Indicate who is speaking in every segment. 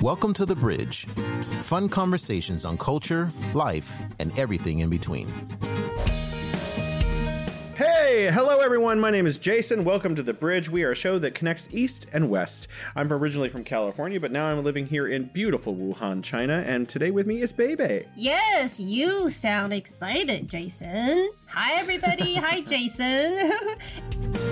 Speaker 1: Welcome to The Bridge. Fun conversations on culture, life, and everything in between.
Speaker 2: Hey, hello everyone. My name is Jason. Welcome to The Bridge. We are a show that connects East and West. I'm originally from California, but now I'm living here in beautiful Wuhan, China, and today with me is Bebe.
Speaker 3: Yes, you sound excited, Jason. Hi, everybody. Hi, Jason.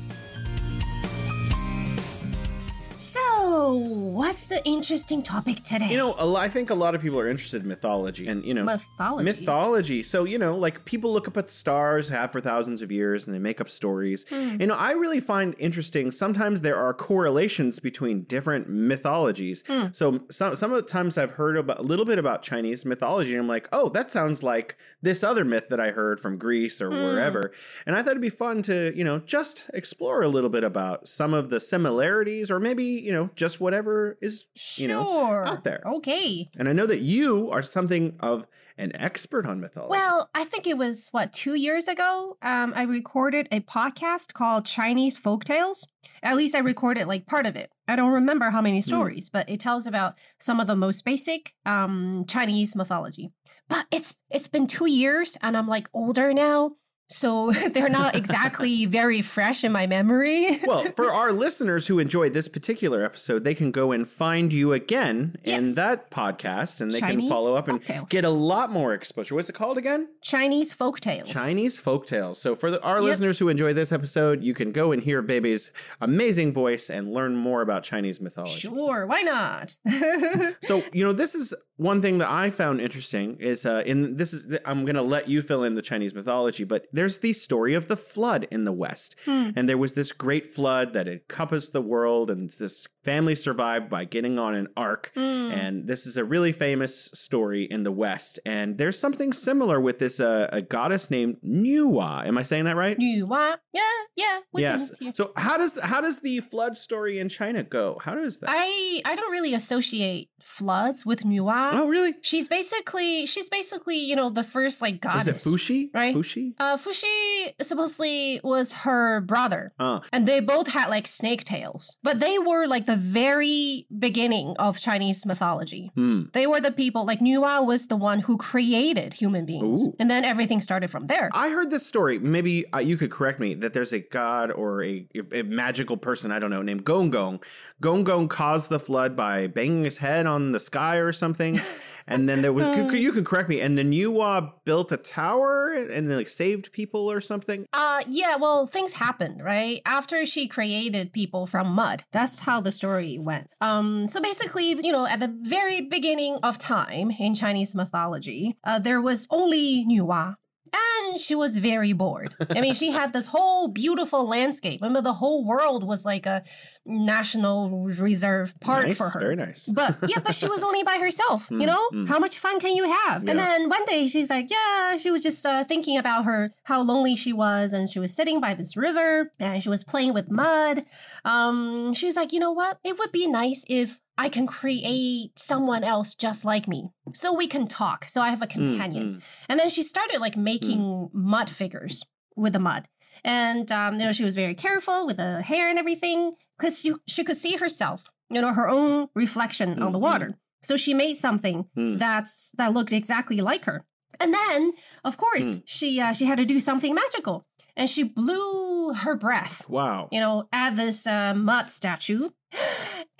Speaker 3: So, what's the interesting topic today?
Speaker 2: You know, I think a lot of people are interested in mythology and, you know,
Speaker 3: mythology.
Speaker 2: mythology. So, you know, like people look up at stars, have for thousands of years, and they make up stories. Hmm. You know, I really find interesting sometimes there are correlations between different mythologies. Hmm. So, some, some of the times I've heard about a little bit about Chinese mythology, and I'm like, oh, that sounds like this other myth that I heard from Greece or hmm. wherever. And I thought it'd be fun to, you know, just explore a little bit about some of the similarities or maybe, you know, just whatever is, you know,
Speaker 3: Sure.
Speaker 2: out there.
Speaker 3: Okay.
Speaker 2: And I know that you are something of an expert on mythology.
Speaker 3: Well, I think it was what two years ago. Um, I recorded a podcast called Chinese Folktales. At least I recorded like part of it. I don't remember how
Speaker 2: Hmm.
Speaker 3: many stories, but it tells about some of the most basic um, Chinese mythology. But it's it's been two years, and I'm like older now, so they're not exactly very fresh in my memory.
Speaker 2: well, for our listeners who enjoyed this particular episode, they can go and find you again in that podcast and they can follow up and
Speaker 3: folktales.
Speaker 2: get a lot more exposure. What's it called again?
Speaker 3: Chinese folktales.
Speaker 2: Chinese folktales. So for the, our
Speaker 3: Yep.
Speaker 2: listeners who enjoy this episode, you can go and hear Bebe's amazing voice and learn more about Chinese mythology.
Speaker 3: Sure, why not?
Speaker 2: So you know, this is one thing that I found interesting is uh, in this is I'm going to let you fill in the Chinese mythology, but there's the story of the flood in the West, and there was this great flood that encompassed the world, and this family survived by getting on an ark. Mm. And this is a really famous story in the West. And there's something similar with this uh, a goddess named Nuwa. Am I saying that right?
Speaker 3: Nuwa. Yeah, yeah.
Speaker 2: yes. So how does how does the flood story in China go? How does that?
Speaker 3: I I don't really associate floods with Nuwa.
Speaker 2: Oh, really?
Speaker 3: She's basically she's basically you know the first like goddess.
Speaker 2: Is it Fuxi?
Speaker 3: Right.
Speaker 2: Fuxi.
Speaker 3: Uh, Fuxi supposedly was her brother.
Speaker 2: Uh.
Speaker 3: And they both had like snake tails, but they were like the very beginning of Chinese mythology.
Speaker 2: hmm.
Speaker 3: They were the people like Nuwa was the one who created human beings,
Speaker 2: Ooh.
Speaker 3: and then everything started from there.
Speaker 2: I heard this story. Maybe uh, you could correct me that there's a god or a, a magical person I don't know named Gong Gong. Gong Gong caused the flood by banging his head on the sky or something, and then there was you, you can correct me. And then Yuwa built a tower and then like saved people or something.
Speaker 3: Uh yeah, well, things happened, right? After she created people from mud. That's how the story went. Um so basically, you know, at the very beginning of time in Chinese mythology, uh there was only Nuwa. And she was very bored. I mean, she had this whole beautiful landscape. Remember, the whole world was like a national reserve park
Speaker 2: nice,
Speaker 3: for her.
Speaker 2: very nice.
Speaker 3: But yeah, but she was only by herself. You know,
Speaker 2: mm.
Speaker 3: how much fun can you have? And then one day she's like, yeah, she was just uh, thinking about her how lonely she was, and she was sitting by this river and she was playing with mud. Um, she was like, you know what? It would be nice if I can create someone else just like me, so we can talk. So I have a
Speaker 2: Mm,
Speaker 3: companion. And then she started like making mud figures with the mud. And um, you know, she was very careful with the hair and everything because she, she could see herself, you know, her own reflection on the water. So she made something
Speaker 2: Mm.
Speaker 3: that's that looked exactly like her. And then, of course,
Speaker 2: Mm.
Speaker 3: she uh, she had to do something magical, and she blew her breath,
Speaker 2: Wow.
Speaker 3: you know, at this uh, mud statue.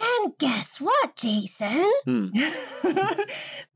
Speaker 3: And guess what, Jason?
Speaker 2: Hmm.
Speaker 3: the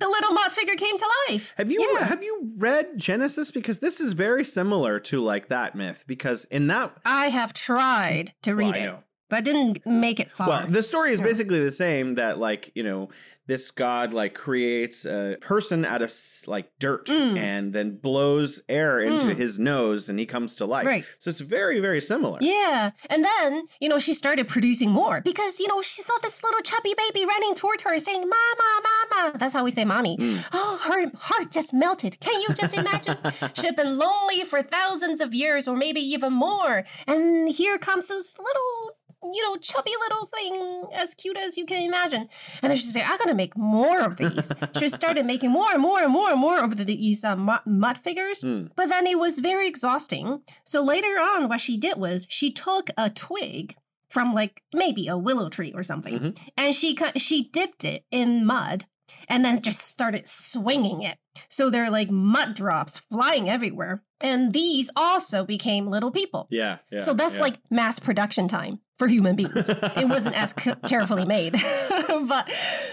Speaker 3: little mud figure came to life.
Speaker 2: Have you
Speaker 3: Yeah.
Speaker 2: have you read Genesis? Because this is very similar to like that myth. Because in that
Speaker 3: I have tried to read
Speaker 2: I
Speaker 3: it, but I didn't make it far.
Speaker 2: Well, the story is basically the same. That like you know, this god like creates a person out of like dirt
Speaker 3: Mm.
Speaker 2: and then blows air into
Speaker 3: Mm.
Speaker 2: his nose, and he comes to life.
Speaker 3: Right.
Speaker 2: So it's very very similar.
Speaker 3: Yeah. And then, you know, she started producing more because, you know, she saw this little chubby baby running toward her saying, Mama, Mama. That's how we say mommy.
Speaker 2: Mm.
Speaker 3: Oh, her heart just melted. Can you just imagine? she had been lonely for thousands of years or maybe even more. And here comes this little you know, chubby little thing, as cute as you can imagine. And then she said, I'm going to make more of these. she started making more and more and more and more of the, these uh, mud, figures.
Speaker 2: Mm.
Speaker 3: But then it was very exhausting. So later on, what she did was she took a twig from like maybe a willow tree or something,
Speaker 2: Mhm.
Speaker 3: and she cut- she dipped it in mud, and then just started swinging it. So they're like mud drops flying everywhere, and these also became little people.
Speaker 2: Yeah, yeah.
Speaker 3: so that's
Speaker 2: yeah.
Speaker 3: like mass production time for human beings. it wasn't as c- carefully made, but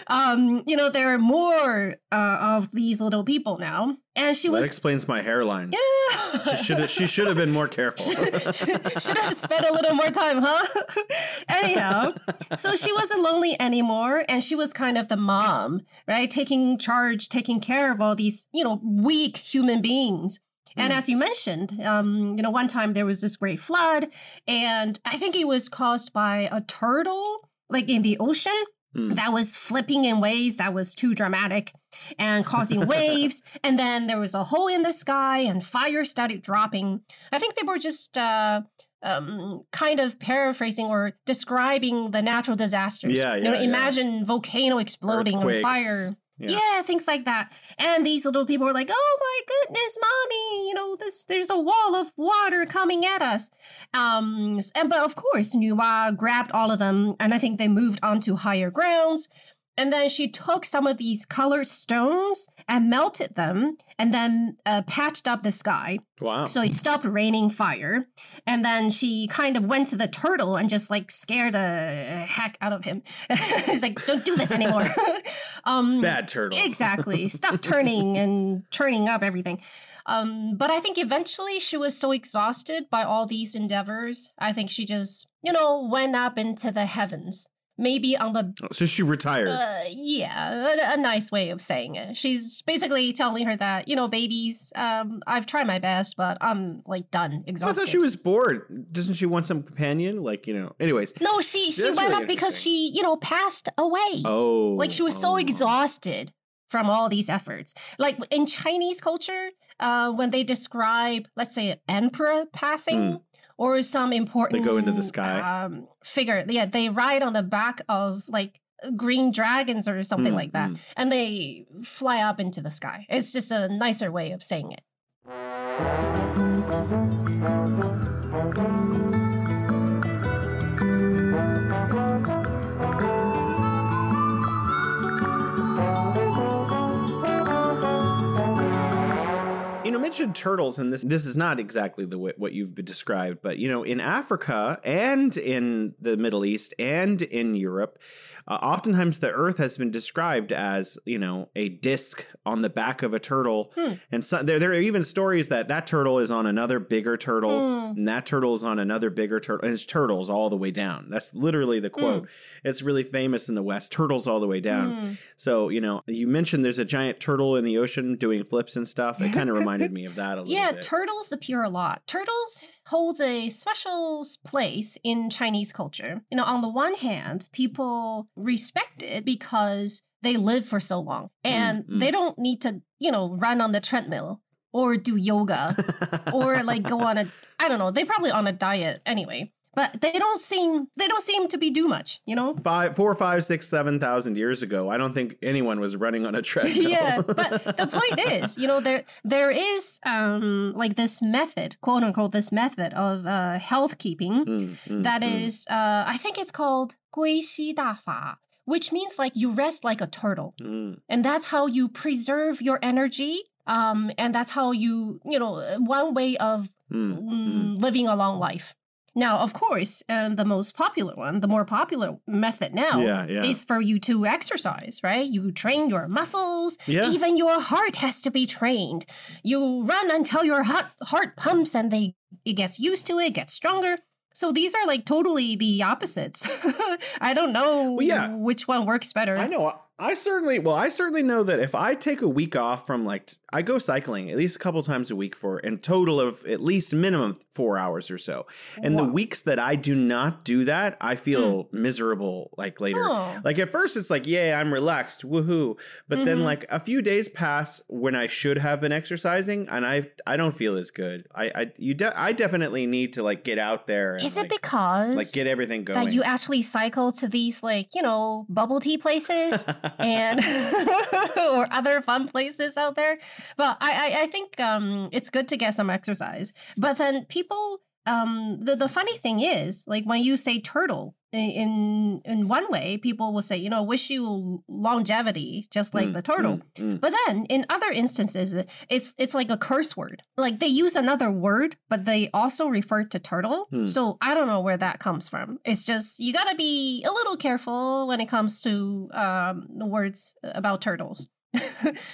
Speaker 3: um, you know there are more uh, of these little people now, and she
Speaker 2: that
Speaker 3: was
Speaker 2: explains my hairline.
Speaker 3: yeah.
Speaker 2: She should have. She should have been more careful.
Speaker 3: Should have spent a little more time, huh? Anyhow, so she wasn't lonely anymore, and she was kind of the mom, right? Taking charge, taking care of all these, you know, weak human beings. And as you mentioned, um, you know, one time there was this great flood, and I think it was caused by a turtle, like in the ocean,
Speaker 2: Hmm.
Speaker 3: that was flipping in ways that was too dramatic and causing waves. And then there was a hole in the sky, and fire started dropping. I think people were just uh, um, kind of paraphrasing or describing the natural disasters.
Speaker 2: Yeah,
Speaker 3: You know,
Speaker 2: yeah, yeah.
Speaker 3: imagine volcano exploding or fire.
Speaker 2: Yeah.
Speaker 3: Yeah. things like that. And these little people were like, "Oh my goodness, mommy! You know, this there's a wall of water coming at us." Um, and but of course, Nuwa grabbed all of them, and I think they moved onto higher grounds. And then she took some of these colored stones and melted them, and then uh, patched up the sky.
Speaker 2: Wow.
Speaker 3: So it stopped raining fire. And then she kind of went to the turtle and just like scared the heck out of him. He's like, don't do this anymore. um,
Speaker 2: Bad turtle.
Speaker 3: Exactly. Stop turning and turning up everything. Um, but I think eventually she was so exhausted by all these endeavors. I think she just, you know, went up into the heavens. Maybe on the
Speaker 2: So she retired.
Speaker 3: uh, yeah, a, a nice way of saying it. She's basically telling her that, you know, babies, um, I've tried my best, but I'm like done, exhausted.
Speaker 2: I thought she was bored. Doesn't she want some companion? Like you know. Anyways.
Speaker 3: no, she she went
Speaker 2: really
Speaker 3: up because she, you know, passed away.
Speaker 2: Oh.
Speaker 3: like she was so
Speaker 2: oh.
Speaker 3: exhausted from all these efforts. Like in Chinese culture, uh, when they describe, let's say, an emperor passing. Or some important they
Speaker 2: go into the sky.
Speaker 3: um, figure. Yeah, they ride on the back of like green dragons or something
Speaker 2: Mm,
Speaker 3: like that,
Speaker 2: mm.
Speaker 3: and they fly up into the sky. It's just a nicer way of saying it.
Speaker 2: Turtles, and this this is not exactly the what you've been described, but you know, in Africa and in the Middle East and in Europe, uh, oftentimes the Earth has been described as you know a disc on the back of a turtle,
Speaker 3: Hmm.
Speaker 2: and so, there there are even stories that that turtle is on another bigger turtle,
Speaker 3: Hmm.
Speaker 2: and that turtle is on another bigger turtle, and it's turtles all the way down. That's literally the quote. It's really famous in the West. Turtles all the way down.
Speaker 3: Hmm.
Speaker 2: So, you know, you mentioned there's a giant turtle in the ocean doing flips and stuff. It kind of reminded me of that a little
Speaker 3: Yeah,
Speaker 2: bit.
Speaker 3: turtles appear a lot. Turtles holds a special place in Chinese culture. You know, on the one hand, people respect it because they live for so long and
Speaker 2: mm.
Speaker 3: they don't need to, you know, run on the treadmill or do yoga or like go on a I don't know, they probably on a diet anyway but they don't seem they don't seem to be do much you know?
Speaker 2: Five four five six seven thousand years ago i don't think anyone was running on a treadmill.
Speaker 3: Yeah but the point is you know there there is um like this method quote unquote this method of uh health keeping
Speaker 2: mm, mm,
Speaker 3: that
Speaker 2: mm.
Speaker 3: is uh i think it's called 龟息大法 which means like you rest like a turtle.
Speaker 2: Mm.
Speaker 3: And that's how you preserve your energy um and that's how you you know one way of
Speaker 2: mm, mm.
Speaker 3: living a long life. Now, of course, and the most popular one, the more popular method now
Speaker 2: Yeah, yeah.
Speaker 3: is for you to exercise, right? You train your muscles.
Speaker 2: Yeah.
Speaker 3: Even your heart has to be trained. You run until your heart, heart pumps and they it gets used to it, gets stronger. So these are like totally the opposites. I don't know
Speaker 2: Well, yeah.
Speaker 3: which one works better.
Speaker 2: I know. I certainly, well, I certainly know that if I take a week off from like, I go cycling at least a couple times a week for a total of at least minimum four hours or so. And the weeks that I do not do that, I feel miserable like later.
Speaker 3: Oh.
Speaker 2: Like at first it's like, yeah, I'm relaxed, woohoo. But then
Speaker 3: Mhm.
Speaker 2: like a few days pass when I should have been exercising and I I don't feel as good. I I you de- I definitely need to like get out there and
Speaker 3: Is
Speaker 2: like,
Speaker 3: it because
Speaker 2: like get everything going.
Speaker 3: that you actually cycle to these like you know bubble tea places and or other fun places out there? But I I, I think um it's good to get some exercise. But then people um the the funny thing is like when you say turtle in in one way people will say you know wish you longevity just like
Speaker 2: Mm,
Speaker 3: the turtle
Speaker 2: mm, mm.
Speaker 3: but then in other instances, it's it's like a curse word. Like they use another word, but they also refer to turtle.
Speaker 2: Hmm.
Speaker 3: So I don't know where that comes from. It's just you got to be a little careful when it comes to um, words about turtles.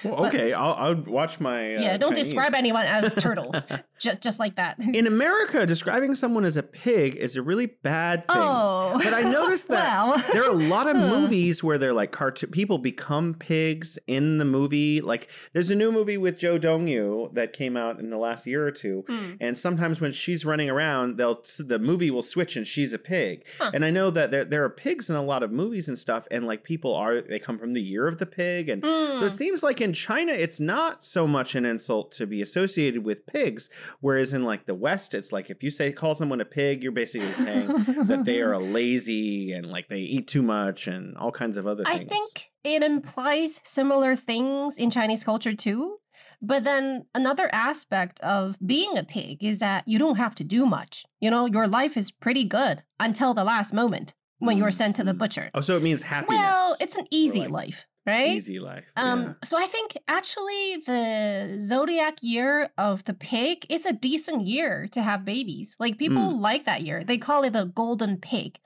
Speaker 2: Well,
Speaker 3: But-
Speaker 2: okay, I'll, I'll watch my. Uh,
Speaker 3: yeah, don't
Speaker 2: Chinese.
Speaker 3: describe anyone as turtles, just just like that.
Speaker 2: In America, describing someone as a pig is a really bad thing.
Speaker 3: Oh,
Speaker 2: But I noticed that
Speaker 3: Well.
Speaker 2: there are a lot of movies where they're like cartoon people become pigs in the movie. Like there's a new movie with Zhou Dongyu that came out in the last year or two,
Speaker 3: Hmm.
Speaker 2: and sometimes when she's running around, they'll the movie will switch and she's a pig.
Speaker 3: Huh.
Speaker 2: And I know that there there are pigs in a lot of movies and stuff, and like people are they come from the year of the pig, and so it
Speaker 3: Mm.
Speaker 2: seems like in China, it's not so much an insult to be associated with pigs, whereas in like the West, it's like if you say call someone a pig, you're basically saying that they are lazy and like they eat too much and all kinds of other things.
Speaker 3: I think it implies similar things in Chinese culture too. But then another aspect of being a pig is that you don't have to do much. You know, your life is pretty good until the last moment when you're sent to the
Speaker 2: Mm.
Speaker 3: butcher.
Speaker 2: Oh, so it means happiness.
Speaker 3: Well, it's an easy
Speaker 2: like
Speaker 3: life, right?
Speaker 2: easy life.
Speaker 3: Um,
Speaker 2: yeah.
Speaker 3: so I think actually the zodiac year of the pig, it's a decent year to have babies. Like people
Speaker 2: Mm.
Speaker 3: like that year. They call it the golden pig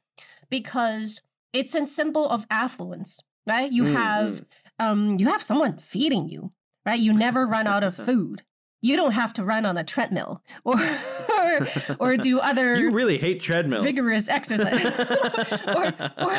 Speaker 3: because it's a symbol of affluence, right? You
Speaker 2: Mm,
Speaker 3: have um you have someone feeding you, right? You never run out of food. You don't have to run on a treadmill or or, or do other
Speaker 2: You really hate treadmills.
Speaker 3: vigorous exercise or, or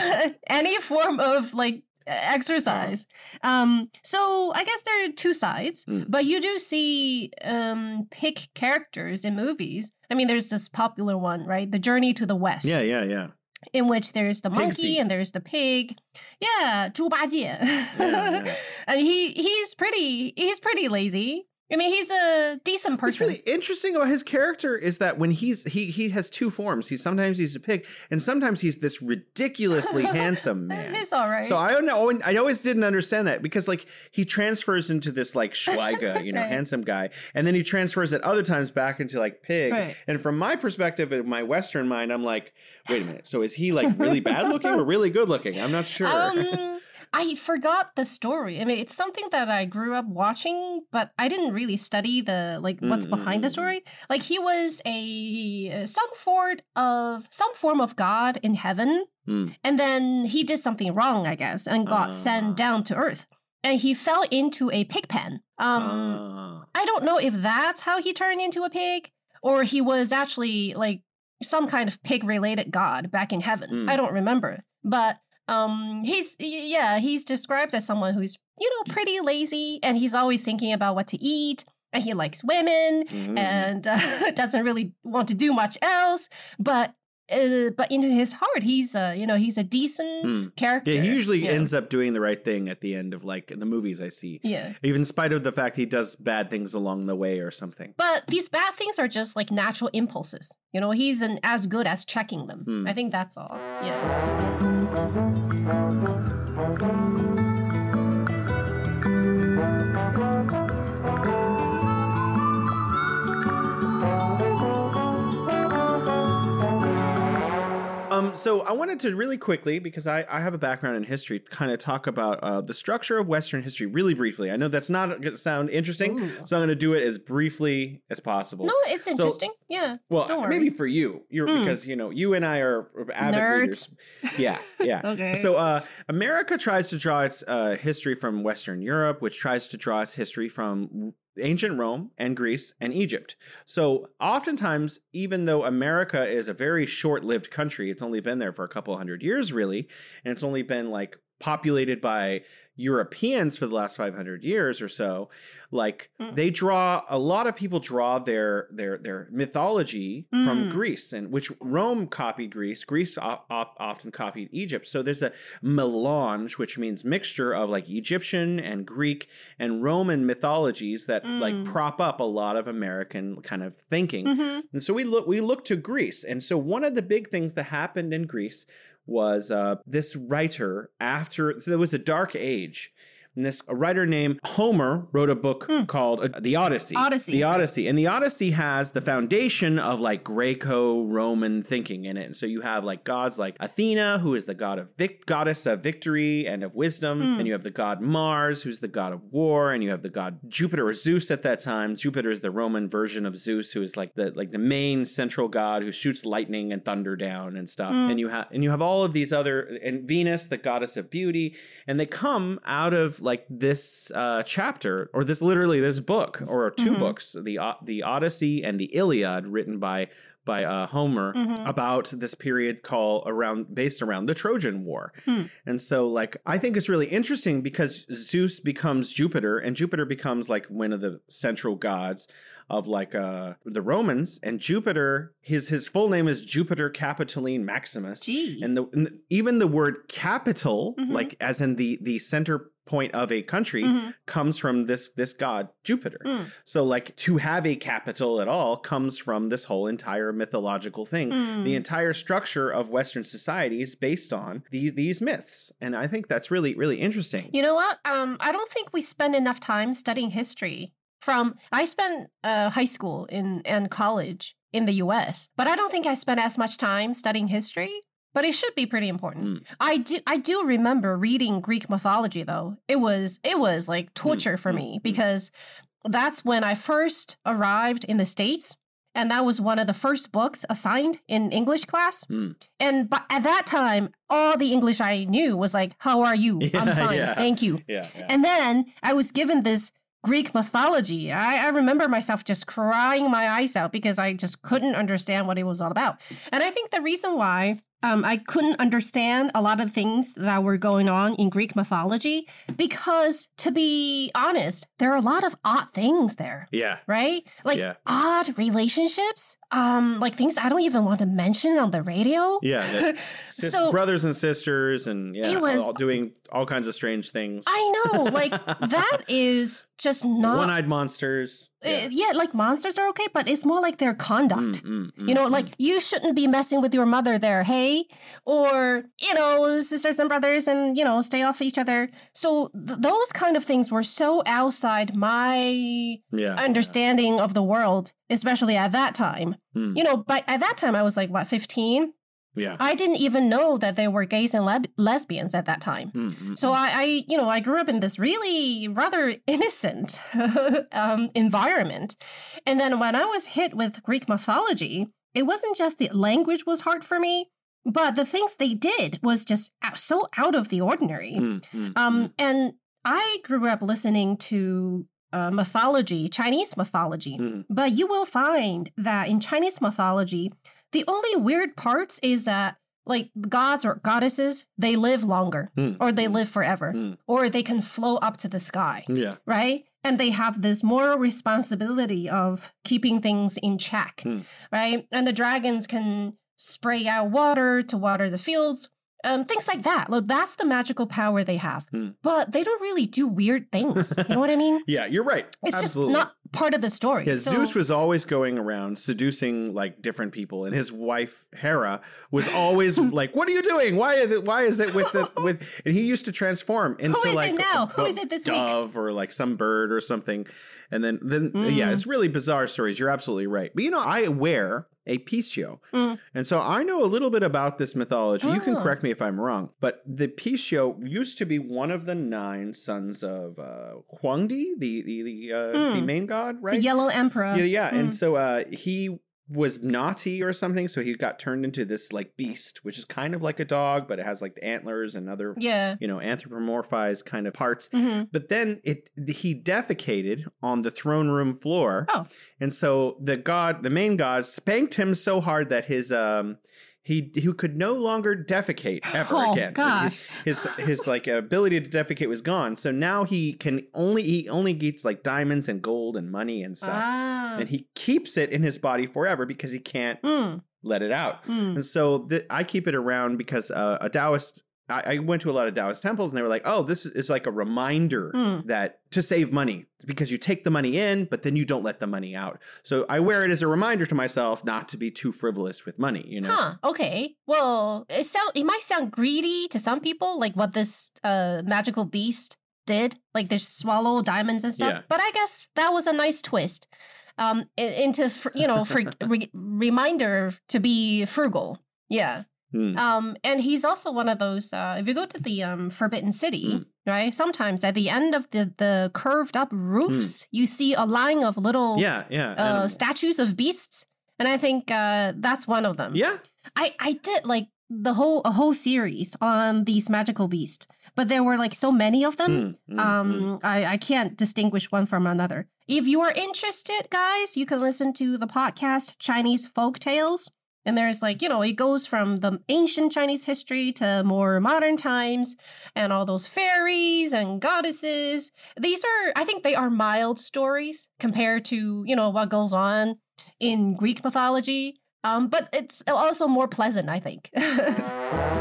Speaker 3: any form of like exercise. Um, so I guess there are two sides,
Speaker 2: Mm.
Speaker 3: but you do see um pig characters in movies. I mean, there's this popular one, right? The Journey to the West,
Speaker 2: yeah, yeah, yeah.
Speaker 3: in which there's the monkey
Speaker 2: Pigsy.
Speaker 3: and there's the pig. Yeah, 猪八戒.
Speaker 2: yeah.
Speaker 3: and he he's pretty he's pretty lazy. I mean, he's a decent person.
Speaker 2: What's really interesting about his character is that when he's he he has two forms. He sometimes he's a pig, and sometimes he's this ridiculously handsome man.
Speaker 3: He's all right.
Speaker 2: So I don't know. I always didn't understand that because like he transfers into this like shuaige, you know,
Speaker 3: Right.
Speaker 2: handsome guy, and then he transfers at other times back into like pig.
Speaker 3: Right.
Speaker 2: And from my perspective, in my Western mind, I'm like, wait a minute. So is he like really bad looking or really good looking? I'm not sure.
Speaker 3: Um, I forgot the story. I mean, it's something that I grew up watching, but I didn't really study the like what's behind the story. Like he was a some form of some form of god in heaven,
Speaker 2: Mm.
Speaker 3: and then he did something wrong, I guess, and got
Speaker 2: Ah.
Speaker 3: sent down to earth, and he fell into a pig pen. Um,
Speaker 2: Ah.
Speaker 3: I don't know if that's how he turned into a pig, or he was actually like some kind of pig related god back in heaven.
Speaker 2: Mm.
Speaker 3: I don't remember. But um he's yeah, he's described as someone who's, you know, pretty lazy and he's always thinking about what to eat and he likes women
Speaker 2: Mm.
Speaker 3: and uh, doesn't really want to do much else, but uh, but in his heart he's uh, you know, he's a decent
Speaker 2: Mm.
Speaker 3: character.
Speaker 2: Yeah, he usually ends up doing the right thing at the end of like in the movies I see.
Speaker 3: Yeah.
Speaker 2: Even in spite of the fact he does bad things along the way or something.
Speaker 3: But these bad things are just like natural impulses. You know, he's an, as good as checking them.
Speaker 2: Hmm.
Speaker 3: I think that's all. Yeah.
Speaker 2: Um, so I wanted to really quickly, because I, I have a background in history, kind of talk about uh, the structure of Western history really briefly. I know that's not going to sound interesting,
Speaker 3: Ooh.
Speaker 2: so I'm going to do it as briefly as possible.
Speaker 3: No, it's interesting. yeah.
Speaker 2: well, maybe for you, you're
Speaker 3: Hmm.
Speaker 2: because you know you and I are avid
Speaker 3: Nerds.
Speaker 2: readers. Yeah, yeah.
Speaker 3: Okay.
Speaker 2: So uh, America tries to draw its uh, history from Western Europe, which tries to draw its history from ancient Rome and Greece and Egypt. So oftentimes, even though America is a very short-lived country, it's only been there for a couple hundred years, really, and it's only been like populated by Europeans for the last 500 years or so, like
Speaker 3: Mm.
Speaker 2: they draw a lot of people draw their their their mythology from
Speaker 3: Mm.
Speaker 2: Greece and which Rome copied Greece, Greece o- o- often copied Egypt. So there's a melange which means mixture of like Egyptian and Greek and Roman mythologies that like
Speaker 3: Mm.
Speaker 2: prop up a lot of American kind of thinking.
Speaker 3: Mhm.
Speaker 2: And so we look we look to Greece. And so one of the big things that happened in Greece was uh, this writer after there was a dark age. And this a writer named Homer wrote a book
Speaker 3: Hmm.
Speaker 2: called uh, The Odyssey.
Speaker 3: Odyssey.
Speaker 2: The Odyssey. And the Odyssey has the foundation of like Greco-Roman thinking in it. And so you have like gods like Athena, who is the god of vic- goddess of victory and of wisdom,
Speaker 3: Hmm.
Speaker 2: and you have the god Mars, who's the god of war, and you have the god Jupiter or Zeus at that time. Jupiter is the Roman version of Zeus, who is like the like the main central god who shoots lightning and thunder down and stuff.
Speaker 3: Hmm.
Speaker 2: And you have and you have all of these other and Venus, the goddess of beauty, and they come out of like this uh, chapter or this literally this book or 2
Speaker 3: Mhm.
Speaker 2: books, the O- the Odyssey and the Iliad, written by by uh, Homer
Speaker 3: Mhm.
Speaker 2: about this period called around based around the Trojan War.
Speaker 3: Hmm.
Speaker 2: And so like I think it's really interesting because Zeus becomes Jupiter and Jupiter becomes like one of the central gods of like uh the Romans and Jupiter his his full name is Jupiter Capitoline Maximus.
Speaker 3: Gee.
Speaker 2: And the and even the word capital
Speaker 3: Mhm.
Speaker 2: like as in the the center point of a country
Speaker 3: Mhm.
Speaker 2: comes from this this god Jupiter.
Speaker 3: Mm.
Speaker 2: So like to have a capital at all comes from this whole entire mythological thing.
Speaker 3: Mm.
Speaker 2: The entire structure of Western society is based on these these myths, and I think that's really really interesting.
Speaker 3: You know what? Um, I don't think we spend enough time studying history. From I spent uh, high school in and college in the U.S., but I don't think I spent as much time studying history. But it should be pretty important.
Speaker 2: Mm.
Speaker 3: I do. I do remember reading Greek mythology, though. It was it was like torture for
Speaker 2: mm,
Speaker 3: me
Speaker 2: mm.
Speaker 3: because that's when I first arrived in the states, and that was one of the first books assigned in English class.
Speaker 2: Mm.
Speaker 3: And but at that time, all the English I knew was like, "How are you? I'm fine,
Speaker 2: yeah.
Speaker 3: thank you."
Speaker 2: Yeah, yeah.
Speaker 3: And then I was given this Greek mythology. I, I remember myself just crying my eyes out because I just couldn't understand what it was all about. And I think the reason why um, I couldn't understand a lot of things that were going on in Greek mythology because, to be honest, there are a lot of odd things there.
Speaker 2: yeah.
Speaker 3: Right? Like
Speaker 2: Yeah.
Speaker 3: odd relationships, um, like things I don't even want to mention on the radio.
Speaker 2: Yeah, sis-
Speaker 3: so
Speaker 2: brothers and sisters, and yeah,
Speaker 3: It was-
Speaker 2: all doing all kinds of strange things.
Speaker 3: I know, like that is just not
Speaker 2: One-eyed monsters.
Speaker 3: Uh, yeah. like monsters are okay, but it's more like their conduct.
Speaker 2: Mm, mm, mm,
Speaker 3: You know,
Speaker 2: mm.
Speaker 3: like you shouldn't be messing with your mother there, hey? Or, you know, sisters and brothers and, you know, stay off each other. So th- those kind of things were so outside my
Speaker 2: yeah,
Speaker 3: understanding of the world, especially at that time.
Speaker 2: Mm.
Speaker 3: You know, but at that time I was like, what, 15?
Speaker 2: yeah.
Speaker 3: I didn't even know that there were gays and lesbians at that time.
Speaker 2: Mm, mm,
Speaker 3: So I, I, you know, I grew up in this really rather innocent um, environment, and then when I was hit with Greek mythology, it wasn't just the language was hard for me, but the things they did was just so out of the ordinary.
Speaker 2: mm, mm,
Speaker 3: Um, and I grew up listening to uh, mythology, Chinese mythology,
Speaker 2: mm,
Speaker 3: but you will find that in Chinese mythology, the only weird parts is that like gods or goddesses, they live longer
Speaker 2: mm,
Speaker 3: or they live forever
Speaker 2: Mm.
Speaker 3: or they can flow up to the sky,
Speaker 2: yeah.
Speaker 3: right? And they have this moral responsibility of keeping things in check,
Speaker 2: Mm.
Speaker 3: right? And the dragons can spray out water to water the fields. Um, things like that. Like, that's the magical power they have.
Speaker 2: Mm.
Speaker 3: But they don't really do weird things. You know what I mean?
Speaker 2: Yeah, you're right.
Speaker 3: It's
Speaker 2: Absolutely.
Speaker 3: just not part of the story.
Speaker 2: Yeah,
Speaker 3: So-
Speaker 2: Zeus was always going around seducing like different people, and his wife Hera was always like, "What are you doing? Why? Is it, why is it with the with?" And he used to transform into
Speaker 3: is it
Speaker 2: like
Speaker 3: now?
Speaker 2: a
Speaker 3: Who is it this week?
Speaker 2: dove or like some bird or something, and then then yeah,
Speaker 3: Mm.
Speaker 2: it's really bizarre stories. You're absolutely right. But you know, I wear a Pixiu,
Speaker 3: Mm.
Speaker 2: and so I know a little bit about this mythology. You can
Speaker 3: Oh.
Speaker 2: correct me if I'm wrong, but the Pixiu used to be one of the nine sons of uh, Huangdi, the the the, uh, the
Speaker 3: Mm.
Speaker 2: main god, right?
Speaker 3: the yellow emperor.
Speaker 2: Yeah, yeah. And
Speaker 3: Mm.
Speaker 2: so uh he was naughty or something, so he got turned into this like beast, which is kind of like a dog, but it has like antlers and other
Speaker 3: yeah.
Speaker 2: you know anthropomorphized kind of parts.
Speaker 3: Mhm.
Speaker 2: But then it he defecated on the throne room floor.
Speaker 3: Oh.
Speaker 2: And so the god, the main god, spanked him so hard that his um he who could no longer defecate ever
Speaker 3: Oh,
Speaker 2: again.
Speaker 3: gosh.
Speaker 2: His, his his like ability to defecate was gone. So now he can only he only eats like diamonds and gold and money and stuff.
Speaker 3: Ah.
Speaker 2: And he keeps it in his body forever because he can't
Speaker 3: Mm,
Speaker 2: let it out.
Speaker 3: mm.
Speaker 2: And so th- I keep it around because uh, a Taoist. I, I went to a lot of Taoist temples and they were like, "Oh, this is like a reminder
Speaker 3: Mm.
Speaker 2: that to save money because you take the money in, but then you don't let the money out." So I wear it as a reminder to myself not to be too frivolous with money. You know,
Speaker 3: Huh. Okay. Well, it sound it might sound greedy to some people, like what this uh magical beast did, like they swallow diamonds and stuff.
Speaker 2: Yeah.
Speaker 3: But I guess that was a nice twist, um, into you know, for re- reminder to be frugal. Yeah.
Speaker 2: Hmm.
Speaker 3: Um, and he's also one of those. Uh, if you go to the um Forbidden City,
Speaker 2: Mm.
Speaker 3: right? Sometimes at the end of the the curved up roofs, you see a line of little
Speaker 2: yeah, yeah,
Speaker 3: uh, statues of beasts, and I think uh, that's one of them.
Speaker 2: yeah.
Speaker 3: I I did like the whole a whole series on these magical beasts, but there were like so many of them.
Speaker 2: Hmm, hmm, hmm.
Speaker 3: Um, I I can't distinguish one from another. If you are interested, guys, you can listen to the podcast Chinese Folk Tales. And there's like, you know, it goes from the ancient Chinese history to more modern times and all those fairies and goddesses. These are, I think they are mild stories compared to, you know, what goes on in Greek mythology. Um, but it's also more pleasant, I think.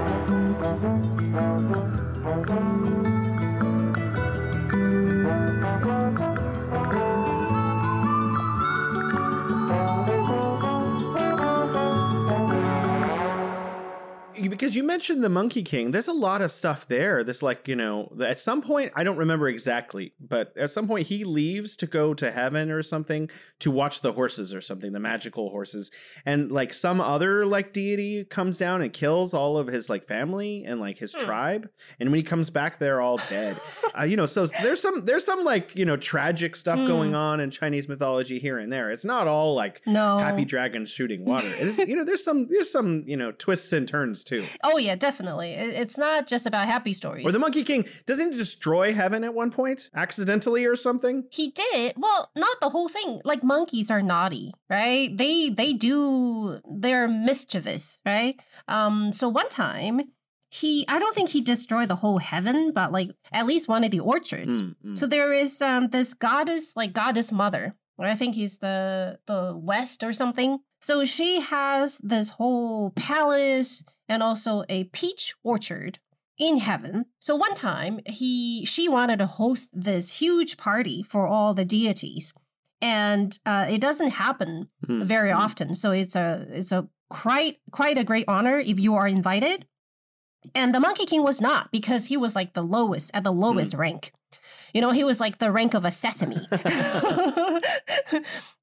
Speaker 2: because you mentioned the Monkey King, there's a lot of stuff there. This like you know, at some point I don't remember exactly, but at some point he leaves to go to heaven or something to watch the horses or something, the magical horses, and like some other like deity comes down and kills all of his like family and like his
Speaker 3: Hmm.
Speaker 2: tribe, and when he comes back, they're all dead. uh, you know, so there's some there's some like you know tragic stuff
Speaker 3: Hmm.
Speaker 2: going on in Chinese mythology here and there. It's not all like
Speaker 3: no.
Speaker 2: happy dragons shooting water. It is you know there's some there's some you know twists and turns too.
Speaker 3: Oh yeah, definitely. It's not just about happy stories.
Speaker 2: Or the Monkey King doesn't he destroy heaven at one point accidentally or something?
Speaker 3: he did. Well, not the whole thing. Like monkeys are naughty, right? They they do they're mischievous, right? Um so one time he I don't think he destroyed the whole heaven, but like at least one of the orchards.
Speaker 2: Mm, mm.
Speaker 3: So there is um this goddess, like goddess mother. or I think he's the the west or something. So she has this whole palace and also a peach orchard in heaven. So one time he she wanted to host this huge party for all the deities. And uh, it doesn't happen
Speaker 2: Mm,
Speaker 3: very
Speaker 2: mm.
Speaker 3: often. So it's a it's a quite quite a great honor if you are invited. And the Monkey King was not because he was like the lowest at the lowest rank. You know, he was like the rank of a sesame.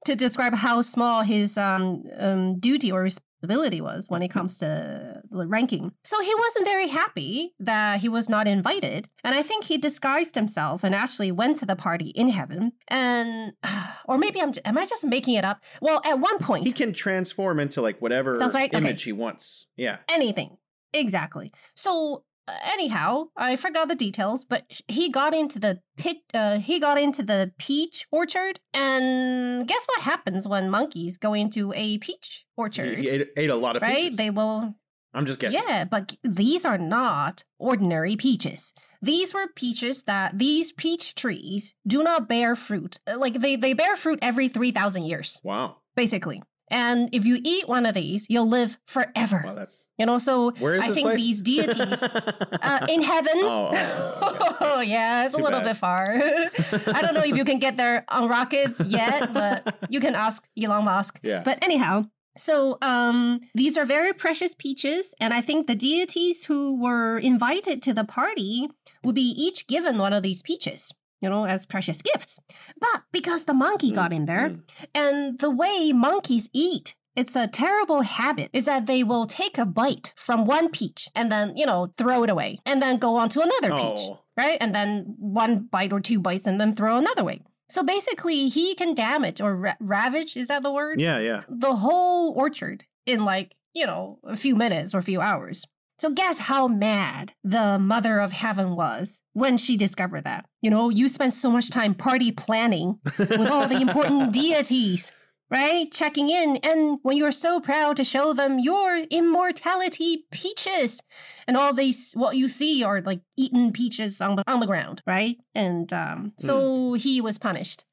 Speaker 3: to describe how small his um, um, duty or responsibility was when it comes to the ranking. So he wasn't very happy that he was not invited. And I think he disguised himself and actually went to the party in heaven. And, or maybe I'm, am I just making it up? Well, at one point,
Speaker 2: He can transform into like whatever
Speaker 3: Sounds right? Okay.
Speaker 2: image he wants. Yeah.
Speaker 3: anything. Exactly. So anyhow, I forgot the details, but he got into the pit. Uh, he got into the peach orchard, and guess what happens when monkeys go into a peach orchard?
Speaker 2: he ate, ate a lot of
Speaker 3: right?
Speaker 2: peaches.
Speaker 3: They will.
Speaker 2: I'm just guessing.
Speaker 3: Yeah, but these are not ordinary peaches. These were peaches that these peach trees do not bear fruit. Like they they bear fruit every three thousand years,
Speaker 2: Wow.
Speaker 3: basically. And if you eat one of these, you'll live forever.
Speaker 2: That's
Speaker 3: You know, so I think
Speaker 2: place?
Speaker 3: these deities uh, in heaven.
Speaker 2: Oh, oh,
Speaker 3: Oh, yeah, it's
Speaker 2: Too
Speaker 3: a little
Speaker 2: bad.
Speaker 3: bit far. I don't know if you can get there on rockets yet, but you can ask Elon Musk.
Speaker 2: Yeah.
Speaker 3: But anyhow, so um, these are very precious peaches, and I think the deities who were invited to the party would be each given one of these peaches. You know, as precious gifts. But because the monkey got in there,
Speaker 2: mm.
Speaker 3: and the way monkeys eat, it's a terrible habit, is that they will take a bite from one peach and then, you know, throw it away and then go on to another peach,
Speaker 2: Oh.
Speaker 3: right? And then one bite or two bites and then throw another way. So basically, he can damage or ra- ravage, is that the word?
Speaker 2: Yeah, yeah.
Speaker 3: The whole orchard in like, you know, a few minutes or a few hours. So guess how mad the mother of heaven was when she discovered that. You know, you spent so much time party planning with all the important deities. right? Checking in. And when you're so proud to show them your immortality peaches and all these, what you see are like eaten peaches on the, on the ground, right? And um, so he was punished.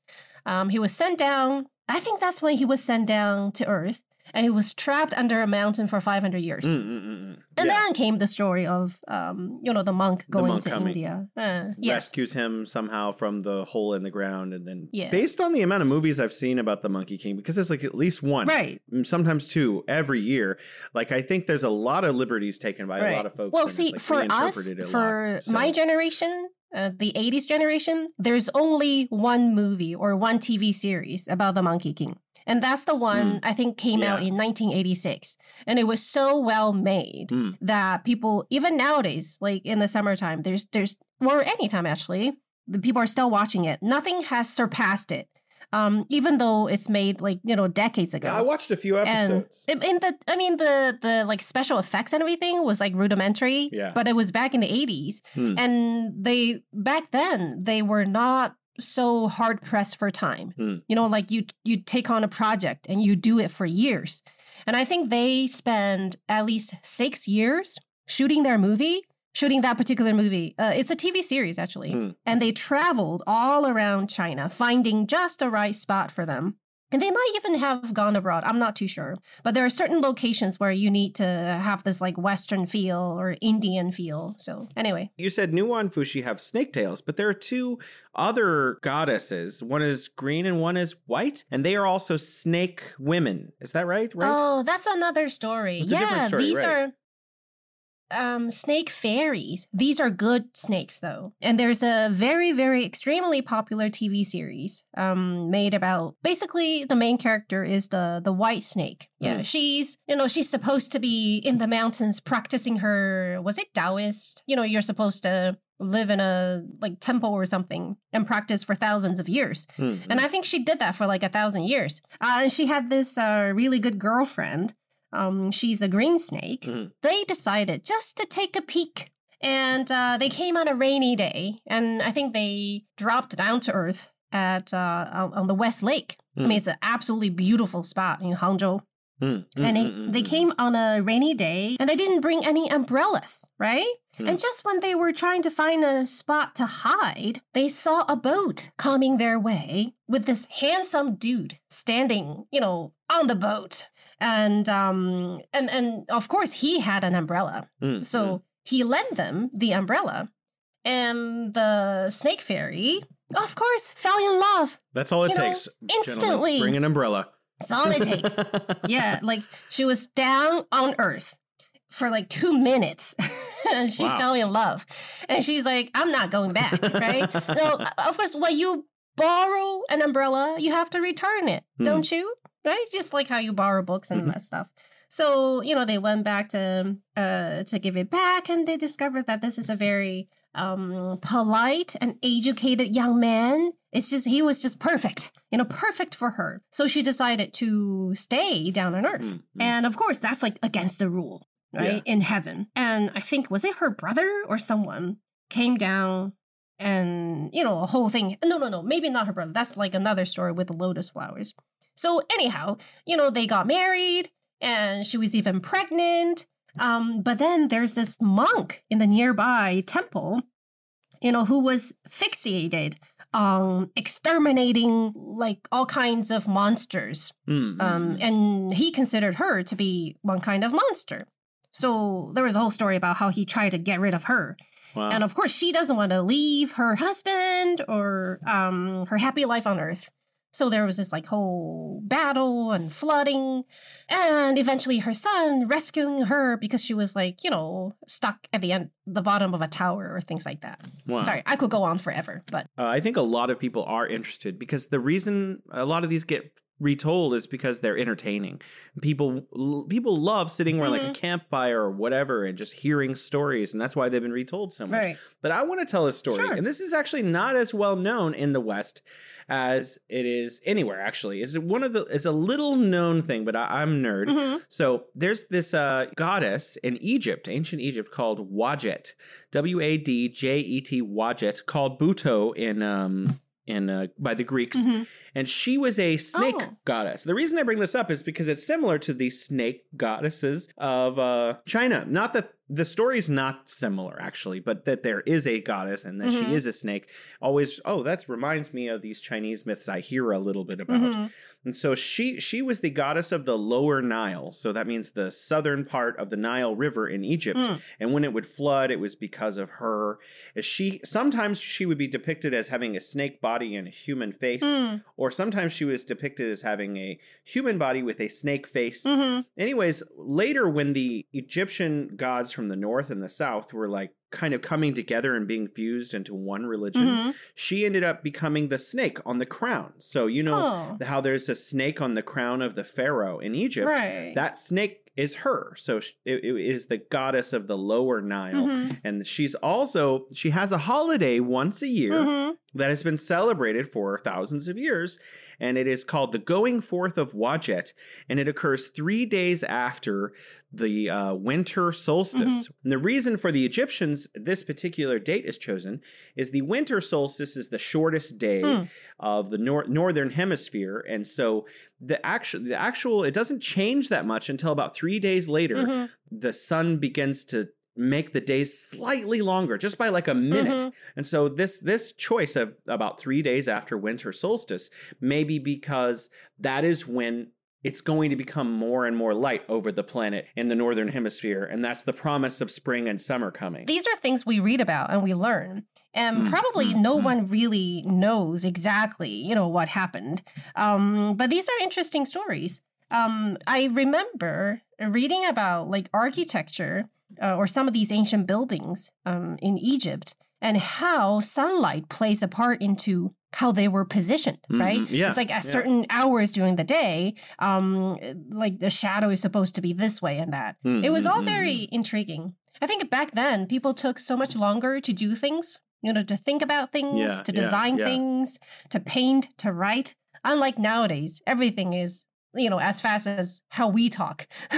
Speaker 3: Um, he was sent down. I think that's when he was sent down to Earth. And he was trapped under a mountain for 500 years.
Speaker 2: Mm, mm, mm, mm.
Speaker 3: And
Speaker 2: Yeah.
Speaker 3: then came the story of, um, you know, the monk going
Speaker 2: monk
Speaker 3: to
Speaker 2: coming.
Speaker 3: India. Uh, yes.
Speaker 2: rescues him somehow from the hole in the ground and then
Speaker 3: Yeah.
Speaker 2: based on the amount of movies i've seen about the monkey king because there's like at least one
Speaker 3: Right.
Speaker 2: mm, sometimes two every year like i think there's a lot of liberties taken by a lot of folks
Speaker 3: Well, see,
Speaker 2: like,
Speaker 3: for us,
Speaker 2: a lot.
Speaker 3: for
Speaker 2: So-
Speaker 3: my generation, uh, the 80s generation, there's only one movie or one TV series about the Monkey King. And that's the one I think came out
Speaker 2: Hmm.
Speaker 3: In 1986. And it was so well made
Speaker 2: Mm.
Speaker 3: that people, even nowadays, like in the summertime, there's, there's, or anytime actually, the people are still watching it. Nothing has surpassed it. Um, even though it's made like, you know, decades ago.
Speaker 2: i watched a few
Speaker 3: And
Speaker 2: episodes
Speaker 3: in in the, I mean, the the like special effects and everything was like rudimentary.
Speaker 2: Yeah.
Speaker 3: But it was back in the eighties,
Speaker 2: Hmm.
Speaker 3: and they back then they were not so hard pressed for time.
Speaker 2: Hmm.
Speaker 3: You know, like you you take on a project and you do it for years, and I think they spend at least six years shooting their movie. Shooting that particular movie. Uh, it's a TV series, actually.
Speaker 2: Hmm.
Speaker 3: And they traveled all around China, finding just the right spot for them. And they might even have gone abroad. I'm not too sure. But there are certain locations where you need to have this like Western feel or Indian feel. So, anyway.
Speaker 2: you said Nuan Fushi have snake tails, but there are two other goddesses. One is green and one is white, and they are also snake women. Is that right? Right?
Speaker 3: Oh, that's another story.
Speaker 2: It's
Speaker 3: yeah,
Speaker 2: different story,
Speaker 3: these
Speaker 2: right.
Speaker 3: are um snake fairies. These are good snakes though. And there's a very very extremely popular TV series um made about basically the main character is the the white snake. Yeah,
Speaker 2: Mm.
Speaker 3: she's you know, she's supposed to be in the mountains practicing her was it Taoist? You know, you're supposed to live in a like temple or something and practice for thousands of years.
Speaker 2: Hmm.
Speaker 3: And I think she did that for like a thousand years. Uh, and she had this uh, really good girlfriend. Um, she's a green snake.
Speaker 2: Mhm.
Speaker 3: They decided just to take a peek. And uh, they came on a rainy day. And I think they dropped down to earth at uh, on, the West Lake. I
Speaker 2: Mm.
Speaker 3: mean, it's an absolutely beautiful spot in Hangzhou.
Speaker 2: Hmm. Hmm,
Speaker 3: And they,
Speaker 2: hmm,
Speaker 3: they
Speaker 2: hmm.
Speaker 3: came on a rainy day and they didn't bring any umbrellas, right? And just when they were trying to find a spot to hide, they saw a boat coming their way with this handsome dude standing, you know, on the boat. And um and and of course he had an umbrella.
Speaker 2: Hmm,
Speaker 3: So he lent them the umbrella. And the snake fairy, of course, fell in love.
Speaker 2: That's all it
Speaker 3: you know,
Speaker 2: takes. gentlemen.
Speaker 3: instantly.
Speaker 2: Bring an umbrella.
Speaker 3: That's all it takes. yeah, like she was down on earth for like two minutes and she
Speaker 2: Wow.
Speaker 3: fell in love. And she's like, I'm not going back, right? no, of course, when you borrow an umbrella, you have to return it,
Speaker 2: Hmm.
Speaker 3: don't you? Right? Just like how you borrow books and
Speaker 2: Mhm.
Speaker 3: that stuff. So, you know, they went back to uh to give it back and they discovered that this is a very um polite and educated young man. It's just he was just perfect. You know, perfect for her. So she decided to stay down on earth.
Speaker 2: Mm, mm.
Speaker 3: And of course, that's like against the rule, right? In heaven. And I think was it her brother or someone came down and you know, a whole thing. No, no, no, maybe not her brother. That's like another story with the lotus flowers. So anyhow, you know, they got married and she was even pregnant. Um, but then there's this monk in the nearby temple, you know, who was fixated on exterminating like all kinds of monsters.
Speaker 2: Hmm,
Speaker 3: Um,
Speaker 2: hmm,
Speaker 3: and he considered her to be one kind of monster. So there was a whole story about how he tried to get rid of her.
Speaker 2: wow.
Speaker 3: And of course, she doesn't want to leave her husband or um, her happy life on Earth. So there was this like whole battle and flooding, and eventually her son rescuing her because she was like you know stuck at the end, the bottom of a tower or things like that.
Speaker 2: Wow.
Speaker 3: Sorry, I could go on forever, but
Speaker 2: Uh, I think a lot of people are interested because the reason a lot of these get retold is because they're entertaining. People l- people love sitting around like a campfire or whatever and just hearing stories, and that's why they've been retold so much.
Speaker 3: Right.
Speaker 2: But I want to tell a story,
Speaker 3: Sure.
Speaker 2: and this is actually not as well known in the West as it is anywhere. Actually, it's one of the it's a little known thing, but I, I'm nerd.
Speaker 3: Mhm.
Speaker 2: So there's this uh, goddess in Egypt, ancient Egypt, called Wadjet, W A D J E T Wadjet, called Buto in um in uh, by the Greeks,
Speaker 3: Mhm.
Speaker 2: And she was a snake
Speaker 3: Oh.
Speaker 2: goddess. The reason I bring this up is because it's similar to the snake goddesses of uh, China. Not that the story's not similar actually, but that there is a goddess and that
Speaker 3: Mhm.
Speaker 2: she is a snake. Always, oh, that reminds me of these Chinese myths I hear a little bit about.
Speaker 3: Mhm.
Speaker 2: And so she she was the goddess of the lower Nile. So that means the southern part of the Nile River in Egypt.
Speaker 3: Mm.
Speaker 2: And when it would flood, it was because of her. She sometimes she would be depicted as having a snake body and a human face,
Speaker 3: Mm.
Speaker 2: or sometimes she was depicted as having a human body with a snake face.
Speaker 3: Mhm.
Speaker 2: Anyways, later when the Egyptian gods from the north and the south were like kind of coming together and being fused into one religion,
Speaker 3: Mhm.
Speaker 2: she ended up becoming the snake on the crown. So you know
Speaker 3: Oh.
Speaker 2: how there's a snake on the crown of the pharaoh in Egypt.
Speaker 3: Right.
Speaker 2: That snake is her. So sh- it, it is the goddess of the lower Nile.
Speaker 3: Mhm.
Speaker 2: And she's also, she has a holiday once a year
Speaker 3: Mhm.
Speaker 2: that has been celebrated for thousands of years. And it is called the Going Forth of Wadjet. And it occurs three days after the uh, winter solstice. And the reason for the Egyptians this particular date is chosen is the winter solstice is the shortest day
Speaker 3: Hmm.
Speaker 2: of the nor- northern hemisphere. And so the actual, the actual, it doesn't change that much until about three days later
Speaker 3: Mhm.
Speaker 2: the sun begins to make the days slightly longer just by like a minute
Speaker 3: Mhm.
Speaker 2: and so this this choice of about 3 days after winter solstice may be because that is when it's going to become more and more light over the planet in the northern hemisphere and that's the promise of spring and summer coming
Speaker 3: These are things we read about and we learn. And
Speaker 2: Mm,
Speaker 3: probably
Speaker 2: mm,
Speaker 3: no
Speaker 2: mm.
Speaker 3: one really knows exactly, you know, what happened. Um, but these are interesting stories. Um, I remember reading about like architecture uh, or some of these ancient buildings um, in Egypt and how sunlight plays a part into how they were positioned, right?
Speaker 2: Mhm, yeah,
Speaker 3: it's like at
Speaker 2: yeah.
Speaker 3: certain hours during the day, um, like the shadow is supposed to be this way and that.
Speaker 2: Mm,
Speaker 3: It was all very intriguing. I think back then people took so much longer to do things, you know, to think about things,
Speaker 2: Yeah,
Speaker 3: to design
Speaker 2: yeah.
Speaker 3: things, to paint, to write. Unlike nowadays, everything is, you know, as fast as how we talk.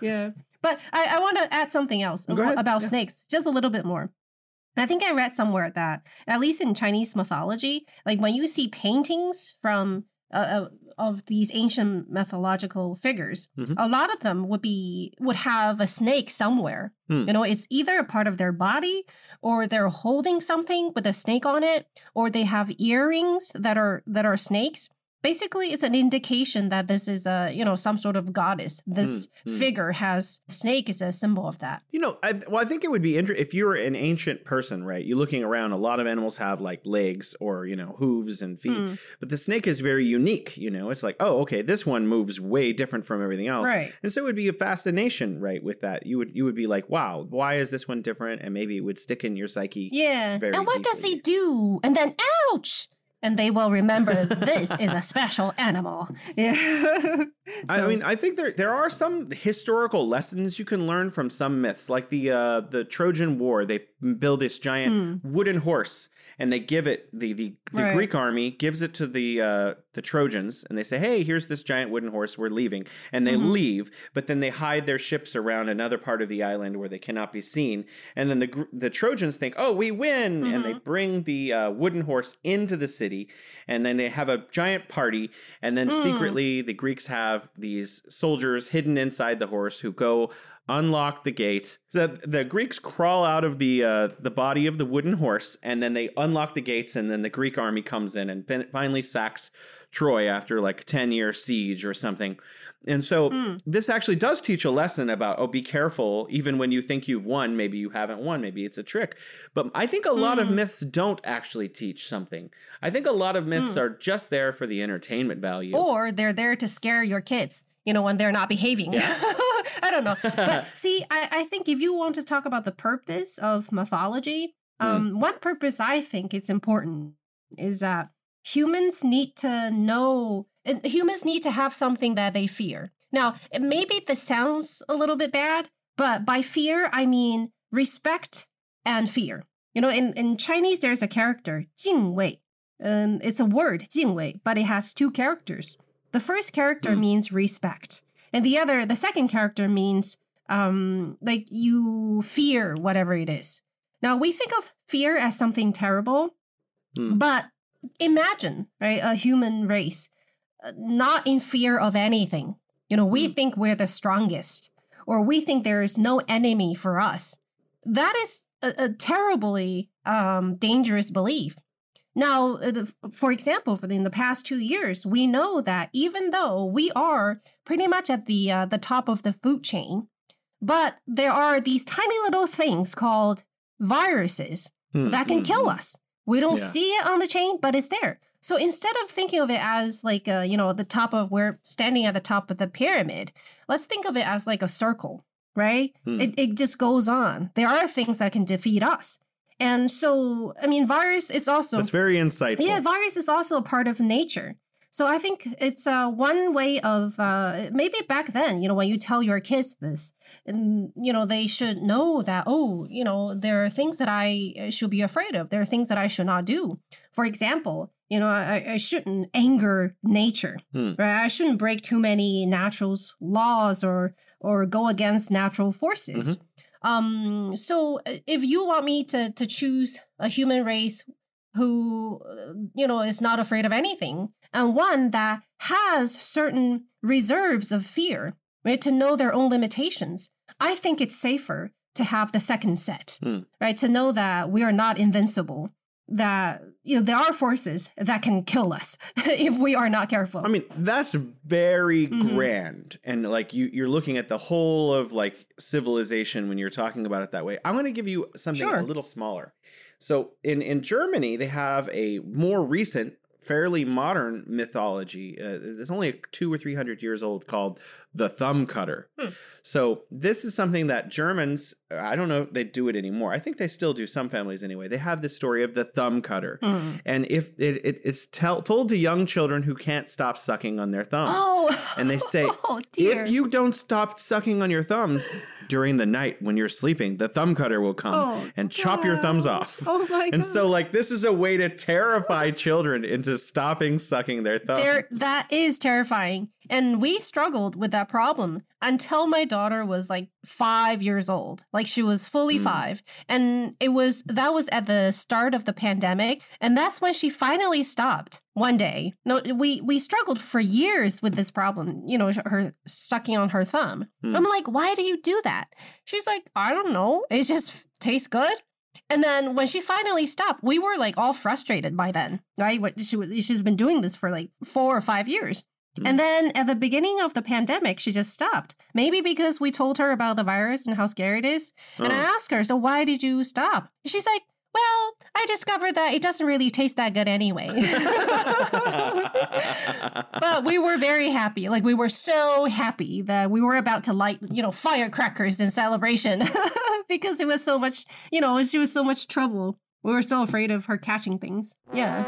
Speaker 3: yeah. But I, I want to add something else about
Speaker 2: yeah.
Speaker 3: snakes, just a little bit more. I think I read somewhere that, at least in Chinese mythology, like when you see paintings from uh, uh, of these ancient mythological figures,
Speaker 2: Mhm.
Speaker 3: a lot of them would be would have a snake somewhere.
Speaker 2: Hmm.
Speaker 3: You know, it's either a part of their body, or they're holding something with a snake on it, or they have earrings that are that are snakes. Basically, it's an indication that this is a you know some sort of goddess. This
Speaker 2: Hmm, hmm.
Speaker 3: figure has snake is a symbol of that.
Speaker 2: You know, I, well, I think it would be interesting if you're an ancient person, right? You're looking around. A lot of animals have like legs or you know hooves and feet,
Speaker 3: Hmm.
Speaker 2: but the snake is very unique. You know, it's like, oh, okay, this one moves way different from everything else,
Speaker 3: Right.
Speaker 2: And so it would be a fascination, right? With that, you would you would be like, wow, why is this one different? And maybe it would stick in your psyche.
Speaker 3: Yeah. and what does he do? And then, ouch! And they will remember this is a special animal. Yeah.
Speaker 2: I mean, I think there there are some historical lessons you can learn from some myths, like the uh, the Trojan War. They build this giant wooden horse, and they give it the the, the
Speaker 3: Hmm. Right.
Speaker 2: Greek army gives it to the uh, the Trojans, and they say, "Hey, here's this giant wooden horse. We're leaving," and they
Speaker 3: Mm-hmm.
Speaker 2: leave. But then they hide their ships around another part of the island where they cannot be seen. And then the the Trojans think, "Oh, we win!" and they
Speaker 3: Mm-hmm.
Speaker 2: bring the uh, wooden horse into the city, and then they have a giant party. And then
Speaker 3: Mm.
Speaker 2: secretly, the Greeks have these soldiers hidden inside the horse who go unlock the gate. So the Greeks crawl out of the uh, the body of the wooden horse, and then they unlock the gates, and then the Greek army comes in and fin- finally sacks Troy after like a ten year siege or something. And so
Speaker 3: Hmm.
Speaker 2: this actually does teach a lesson about oh, be careful. Even when you think you've won, maybe you haven't won. Maybe it's a trick. But I think a lot of
Speaker 3: Hmm.
Speaker 2: myths don't actually teach something. I think a lot of myths
Speaker 3: Hmm.
Speaker 2: are just there for the entertainment value.
Speaker 3: or they're there to scare your kids, you know, when they're not behaving.
Speaker 2: Yeah.
Speaker 3: I don't know. But see, I, I think if you want to talk about the purpose of mythology,
Speaker 2: Hmm.
Speaker 3: um, one purpose I think it's important is that humans need to know, humans need to have something that they fear. Now, maybe this sounds a little bit bad, but by fear, I mean respect and fear. You know, in, in Chinese, there's a character, 敬畏. Um, it's a word, 敬畏, but it has two characters. The first character
Speaker 2: Hmm.
Speaker 3: means respect, and the other, the second character means um, like you fear whatever it is. Now we think of fear as something terrible,
Speaker 2: Hmm.
Speaker 3: but imagine, right, a human race uh, not in fear of anything. You know, we think we're the strongest, or we think there is no enemy for us. That is a, a terribly um, dangerous belief. Now, uh, the, for example, for the, in the past two years, we know that even though we are pretty much at the uh, the top of the food chain, but there are these tiny little things called viruses
Speaker 2: Hmm,
Speaker 3: that can kill
Speaker 2: hmm.
Speaker 3: us. We don't
Speaker 2: Yeah.
Speaker 3: see it on the chain, but it's there. So instead of thinking of it as like uh, you know the top of we're standing at the top of the pyramid, let's think of it as like a circle, right?
Speaker 2: Hmm.
Speaker 3: It it just goes on. There are things that can defeat us, and so I mean, virus is also
Speaker 2: That's very insightful.
Speaker 3: yeah, virus is also a part of nature. So I think it's uh, one way of uh, maybe back then, you know, when you tell your kids this, and you know, they should know that oh, you know, there are things that I uh, should be afraid of. There are things that I should not do. For example, you know, I, I shouldn't anger nature,
Speaker 2: Hmm.
Speaker 3: right? I shouldn't break too many natural laws or or go against natural forces. Um, so uh, if you want me to to choose a human race who uh, you know is not afraid of anything and one that has certain reserves of fear right to know their own limitations i think it's safer to have the second set
Speaker 2: Hmm.
Speaker 3: right to know that we are not invincible that you know there are forces that can kill us if we are not careful
Speaker 2: I mean, that's very
Speaker 3: Mhm.
Speaker 2: grand. And like you you're looking at the whole of like civilization when you're talking about it that way. I'm going to give you something
Speaker 3: Sure.
Speaker 2: a little smaller. So in in Germany, they have a more recent fairly modern mythology. Uh, it's only two or three hundred years old, called the Thumb Cutter.
Speaker 3: Hmm.
Speaker 2: So this is something that Germans, I don't know if they do it anymore. I think they still do. Some families anyway. They have this story of the Thumb Cutter,
Speaker 3: Hmm.
Speaker 2: and if it, it, it's tell, told to young children who can't stop sucking on their thumbs.
Speaker 3: oh
Speaker 2: And they say,
Speaker 3: oh
Speaker 2: If you don't stop sucking on your thumbs during the night when you're sleeping, the thumb cutter will come
Speaker 3: Oh,
Speaker 2: and chop your thumbs off.
Speaker 3: oh my
Speaker 2: And
Speaker 3: God.
Speaker 2: so, like, this is a way to terrify children into stopping sucking their thumbs.
Speaker 3: There, that is terrifying. And we struggled with that problem until my daughter was like five years old. Like she was fully
Speaker 2: Hmm.
Speaker 3: five. And it was, that was at the start of the pandemic. And that's when she finally stopped one day. No, we, we struggled for years with this problem, you know, her sucking on her thumb.
Speaker 2: Hmm.
Speaker 3: I'm like, why do you do that? She's like, I don't know. It just tastes good. And then when she finally stopped, we were like all frustrated by then, right? What she she's been doing this for like four or five years.
Speaker 2: Hmm.
Speaker 3: And then at the beginning of the pandemic, she just stopped. Maybe because we told her about the virus and how scary it is. And I
Speaker 2: Oh.
Speaker 3: asked her, so why did you stop? She's like, well, I discovered that it doesn't really taste that good anyway. but we were very happy. Like we were so happy that we were about to light, you know, firecrackers in celebration because it was so much, you know, she was so much trouble. We were so afraid of her catching things. Yeah.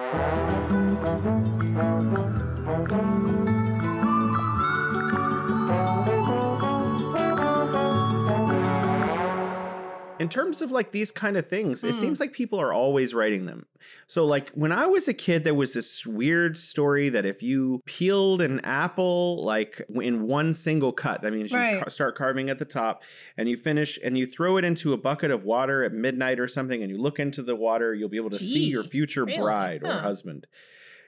Speaker 2: In terms of like these kind of things, it
Speaker 3: Hmm.
Speaker 2: seems like people are always writing them. So, like when I was a kid, there was this weird story that if you peeled an apple like in one single cut, that means you ca- start carving at the top and you finish and you throw it into a bucket of water at midnight or something, and you look into the water, you'll be able to see your future
Speaker 3: really?
Speaker 2: bride or
Speaker 3: Huh.
Speaker 2: husband.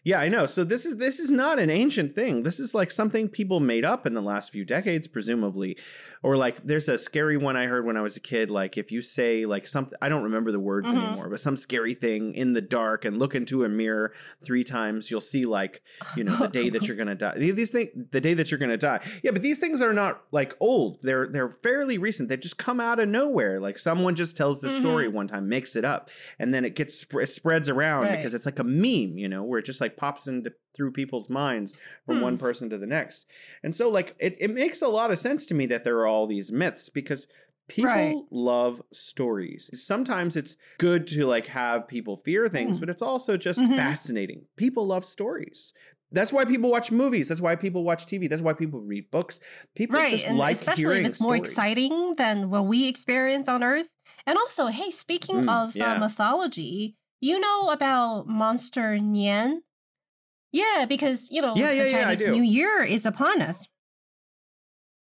Speaker 2: Yeah, I know. So this is this is not an ancient thing. This is like something people made up in the last few decades, presumably. Or like there's a scary one I heard when I was a kid. Like if you say like something, I don't remember the words
Speaker 3: Mhm.
Speaker 2: anymore, but some scary thing in the dark and look into a mirror three times, you'll see like you know the day that you're gonna die. These things, the day that you're gonna die. Yeah, but these things are not like old. They're they're fairly recent. They just come out of nowhere. Like someone just tells the story one time, makes it up, and then it gets it spreads around
Speaker 3: Right.
Speaker 2: because it's like a meme, you know, where it just like pops into through people's minds from
Speaker 3: Hmm.
Speaker 2: one person to the next. And so like it, it makes a lot of sense to me that there are all these myths because people
Speaker 3: Right.
Speaker 2: love stories. Sometimes it's good to like have people fear things,
Speaker 3: Mm.
Speaker 2: but it's also just
Speaker 3: Mhm.
Speaker 2: fascinating. People love stories. That's why people watch movies. That's why people watch TV. That's why people read books. People
Speaker 3: right.
Speaker 2: just
Speaker 3: and
Speaker 2: like
Speaker 3: especially
Speaker 2: hearing
Speaker 3: if it's more exciting than what we experience on Earth. And also, hey, speaking
Speaker 2: Mm,
Speaker 3: of
Speaker 2: yeah.
Speaker 3: uh, mythology, you know about Monster Nian? Yeah, because, you know,
Speaker 2: Yeah, yeah,
Speaker 3: the
Speaker 2: yeah,
Speaker 3: Chinese. New Year is upon us.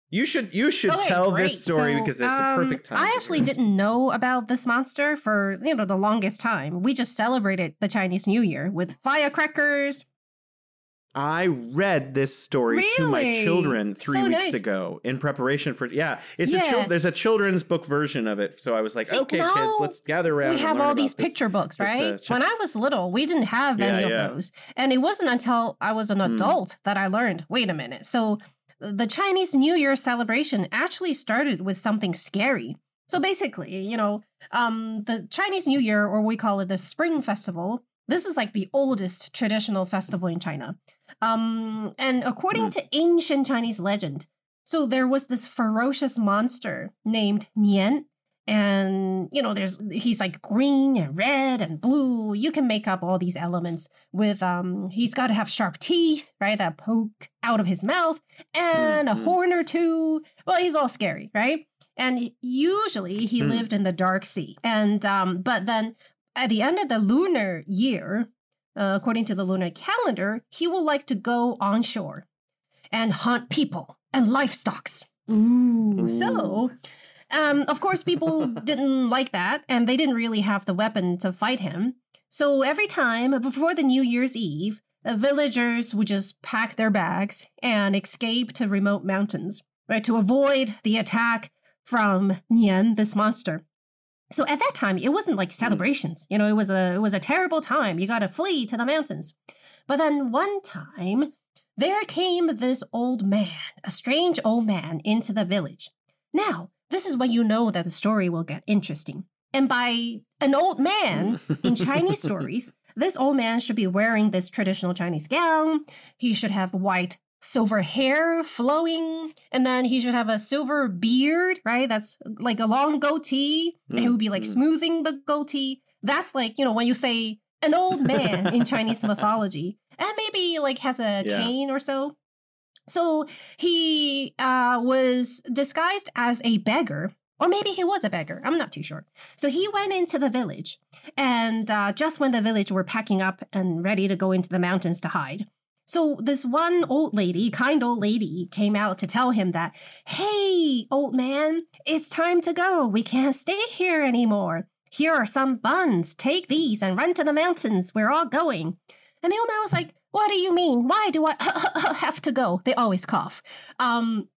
Speaker 2: You should you should
Speaker 3: Okay,
Speaker 2: tell
Speaker 3: great.
Speaker 2: this story
Speaker 3: So,
Speaker 2: because this is a
Speaker 3: um,
Speaker 2: perfect time.
Speaker 3: I actually didn't know about this monster for you know the longest time. We just celebrated the Chinese New Year with firecrackers.
Speaker 2: I read this story to my children three
Speaker 3: So
Speaker 2: weeks
Speaker 3: nice.
Speaker 2: ago in preparation for yeah. It's a chil- there's a children's book version of it, so I was like,
Speaker 3: See,
Speaker 2: okay, kids, let's gather around.
Speaker 3: we have all these
Speaker 2: this.
Speaker 3: picture books,
Speaker 2: this, uh,
Speaker 3: right? when I was little, we didn't have any
Speaker 2: Yeah,
Speaker 3: of those. And it wasn't until I was an
Speaker 2: Mm.
Speaker 3: adult that I learned wait a minute. So the Chinese New Year celebration actually started with something scary. So basically, you know, um, the Chinese New Year, or we call it the Spring Festival, this is like the oldest traditional festival in China. Um, and according
Speaker 2: Hmm.
Speaker 3: to ancient Chinese legend, so there was this ferocious monster named Nian, and you know there's he's like green and red and blue you can make up all these elements with um he's got to have sharp teeth right that poke out of his mouth and a
Speaker 2: Mhm.
Speaker 3: horn or two well he's all scary right and usually he
Speaker 2: Mm.
Speaker 3: lived in the dark sea and um but then at the end of the lunar year uh, according to the lunar calendar he will like to go onshore and hunt people and livestocks ooh so um, of course, people didn't like that, and they didn't really have the weapon to fight him. So every time before the New Year's Eve, the villagers would just pack their bags and escape to remote mountains, right, to avoid the attack from Nian, this monster. So at that time, it wasn't like mm-hmm. celebrations. You know, it was a it was a terrible time. You got to flee to the mountains. But then one time, there came this old man, a strange old man, into the village. Now, this is when you know that the story will get interesting. And by an old man in Chinese mm-hmm. stories, this old man should be wearing this traditional Chinese gown. He should have white silver hair flowing, and then he should have a silver beard, right? That's like a long goatee, and he would be like
Speaker 2: Mm, mm.
Speaker 3: smoothing the goatee. That's like, you know, when you say an old man in Chinese mythology, and maybe like has a
Speaker 2: Yeah.
Speaker 3: cane or so. So he uh, was disguised as a beggar, or maybe he was a beggar. I'm not too sure. So he went into the village, and uh, just when the village were packing up and ready to go into the mountains to hide. So this one old lady, kind old lady, came out to tell him that, hey, old man, it's time to go. We can't stay here anymore. Here are some buns. Take these and run to the mountains. We're all going. And the old man was like, what do you mean? Why do I have to go? They always cough. Um,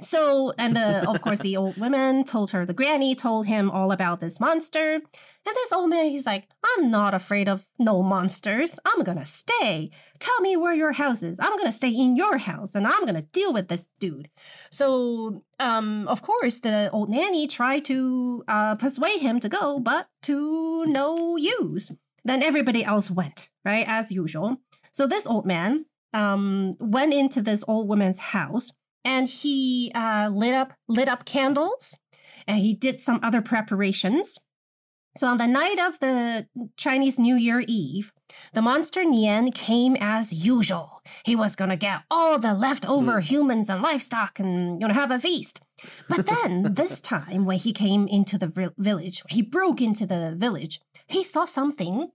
Speaker 3: so, and the, of course, the old woman told her, the granny told him all about this monster. And this old man, he's like, I'm not afraid of no monsters. I'm gonna stay. Tell me where your house is. I'm gonna stay in your house and I'm gonna deal with this dude. So, um, of course, the old nanny tried to uh, persuade him to go, but to no use. Then everybody else went, right, as usual. So this old man um, went into this old woman's house and he uh, lit up lit up candles and he did some other preparations. So on the night of the Chinese New Year Eve, the monster Nian came as usual. He was gonna get all the leftover humans and livestock and you know have a feast. But then this time, when he came into the village, he broke into the village. He saw something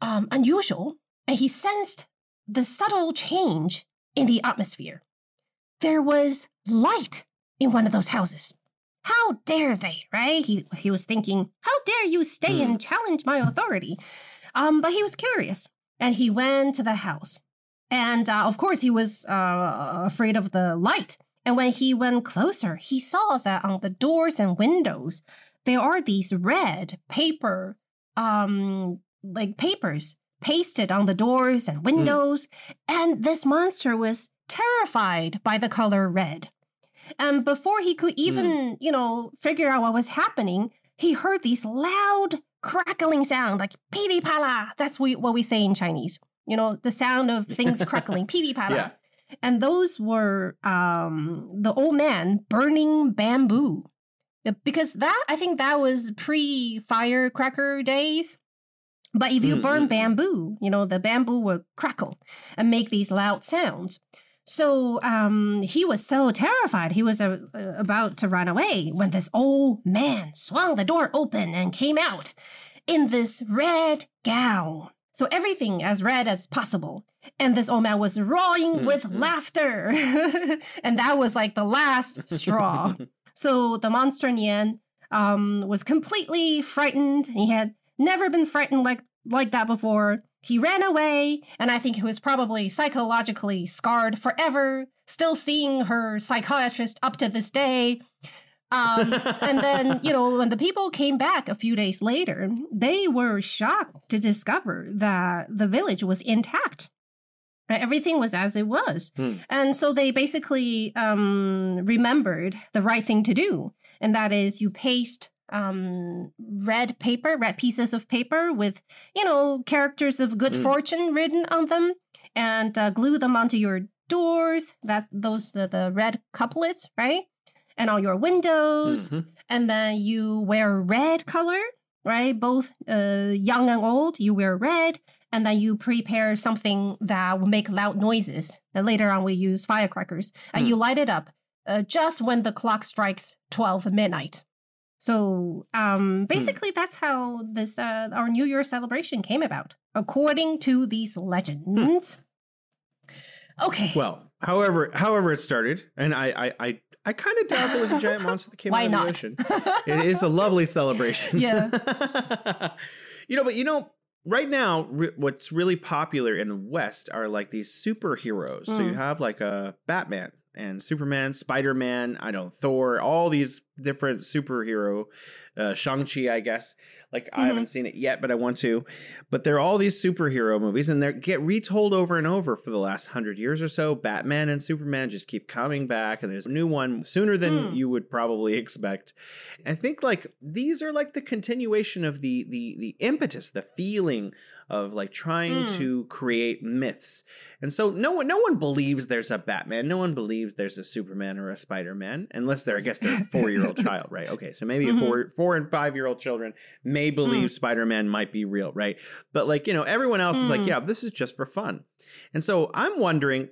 Speaker 3: um, unusual, and he sensed the subtle change in the atmosphere. There was light in one of those houses. How dare they, right? He he was thinking, how dare you stay and challenge my authority? Um, but he was curious, and he went to the house. And uh, of course, he was uh, afraid of the light. And when he went closer, he saw that on the doors and windows, there are these red paper, um, like papers pasted on the doors and windows. And this monster was terrified by the color red. And before he could even, you know, figure out what was happening, he heard these loud crackling sound, like pili pala. That's we, what we say in Chinese. You know, the sound of things crackling, pili pala.
Speaker 2: Yeah.
Speaker 3: And those were um, the old man burning bamboo. Because that, I think that was pre firecracker days. But if you
Speaker 2: Mm,
Speaker 3: burn
Speaker 2: mm, mm.
Speaker 3: bamboo, you know, the bamboo will crackle and make these loud sounds. So um, he was so terrified, he was uh, about to run away when this old man swung the door open and came out in this red gown. So everything as red as possible. And this old man was roaring with
Speaker 2: Mhm.
Speaker 3: laughter. and that was like the last straw. So the monster Nian um, was completely frightened. He had never been frightened like like that before. He ran away, and I think he was probably psychologically scarred forever, still seeing her psychiatrist up to this day. Um, and then, you know, when the people came back a few days later, they were shocked to discover that the village was intact. Right? Everything was as it was.
Speaker 2: Hmm.
Speaker 3: And so they basically um, remembered the right thing to do. And that is you paste um, red paper, red pieces of paper with, you know, characters of good
Speaker 2: Hmm.
Speaker 3: fortune written on them and uh, glue them onto your doors. That those the, the red couplets, right? And on your windows
Speaker 2: Mhm.
Speaker 3: and then you wear red color, right? Both uh, young and old, you wear red, and then you prepare something that will make loud noises. And later on, we use firecrackers, and
Speaker 2: Hmm.
Speaker 3: you light it up uh, just when the clock strikes twelve midnight. So um, basically, that's how this uh, our New Year celebration came about, according to these legends. Okay.
Speaker 2: Well, however, however it started, and I, I, I, I kind of doubt there was a giant monster that came out of the ocean. It is a lovely celebration.
Speaker 3: Yeah.
Speaker 2: you know, but you know, right now, re- what's really popular in the West are like these superheroes. So you
Speaker 3: Mm.
Speaker 2: have like a Batman and Superman, Spider Man, I don't Thor, all these different superhero uh, Shang-Chi, I guess. Like mm-hmm.
Speaker 3: I
Speaker 2: haven't mm-hmm. seen it yet, but I want to. But there are all these superhero movies and they get retold over and over for the last 100 years or so. Batman and Superman just keep coming back and there's a new one sooner than
Speaker 3: mm.
Speaker 2: you would probably expect. I think like these are like the continuation of the the the impetus, the feeling of like trying
Speaker 3: mm.
Speaker 2: to create myths. And so no one no one believes there's a Batman, no one believes there's a Superman or a Spider-Man unless they're I guess they're 4-year-old old child, right? Okay, so maybe mm-hmm. four four and five year old children may hmm. believe
Speaker 3: mm.
Speaker 2: Spider Man might be real, right? But like you know, everyone else mm. is like,
Speaker 3: hmm.
Speaker 2: yeah, this is just for fun. And so I'm wondering,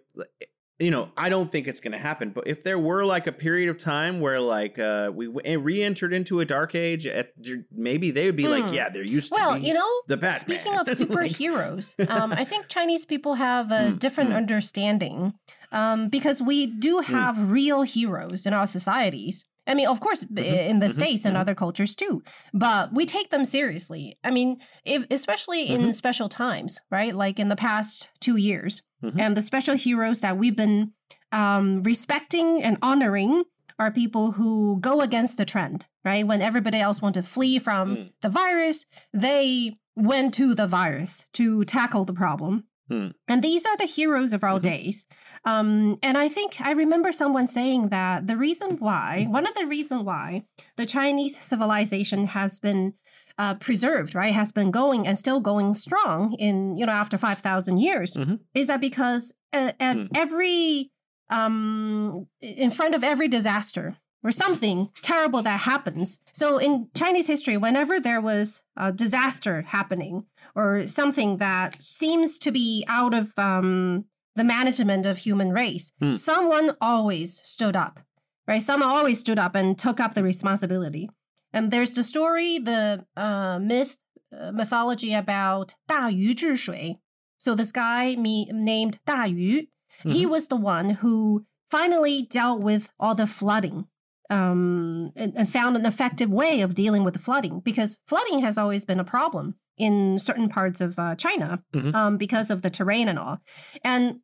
Speaker 2: you know, I don't think it's going to happen. But if there were like a period of time where like uh, we re-entered into a dark age, eh, at, maybe they would be mm. like,
Speaker 3: hmm.
Speaker 2: yeah, they're used well, to.
Speaker 3: Well, you know,
Speaker 2: the Batman.
Speaker 3: Speaking of superheroes, um, I think Chinese people have a
Speaker 2: mm.
Speaker 3: different
Speaker 2: mm.
Speaker 3: understanding um, because we do have real heroes in our societies. I mean, of course, b- in the
Speaker 2: mhm,
Speaker 3: states and
Speaker 2: mhm.
Speaker 3: other cultures too, but we take them seriously. I mean, if, especially in
Speaker 2: Mhm.
Speaker 3: special times, right? Like in the past two years,
Speaker 2: Mhm.
Speaker 3: and the special heroes that we've been um, respecting and honoring are people who go against the trend, right? When everybody else want to flee from
Speaker 2: Mm.
Speaker 3: the virus, they went to the virus to tackle the problem.
Speaker 2: Mm.
Speaker 3: And these are the heroes of our
Speaker 2: Mhm.
Speaker 3: days. Um, and I think I remember someone saying that the reason why, one of the reason why the Chinese civilization has been uh, preserved, right, has been going and still going strong in, you know, after 5,000 years,
Speaker 2: Mhm.
Speaker 3: is that because uh, at
Speaker 2: Mm.
Speaker 3: every, um, in front of every disaster, or something terrible that happens. So in Chinese history, whenever there was a disaster happening or something that seems to be out of um, the management of human race,
Speaker 2: Hmm.
Speaker 3: someone always stood up, right? Someone always stood up and took up the responsibility. And there's the story, the uh, myth, uh, mythology about 大禹治水. So this guy me, named 大禹, he was the one who finally dealt with all the flooding um, and, and found an effective way of dealing with the flooding because flooding has always been a problem in certain parts of uh, China
Speaker 2: Mhm.
Speaker 3: um, because of the terrain and all. And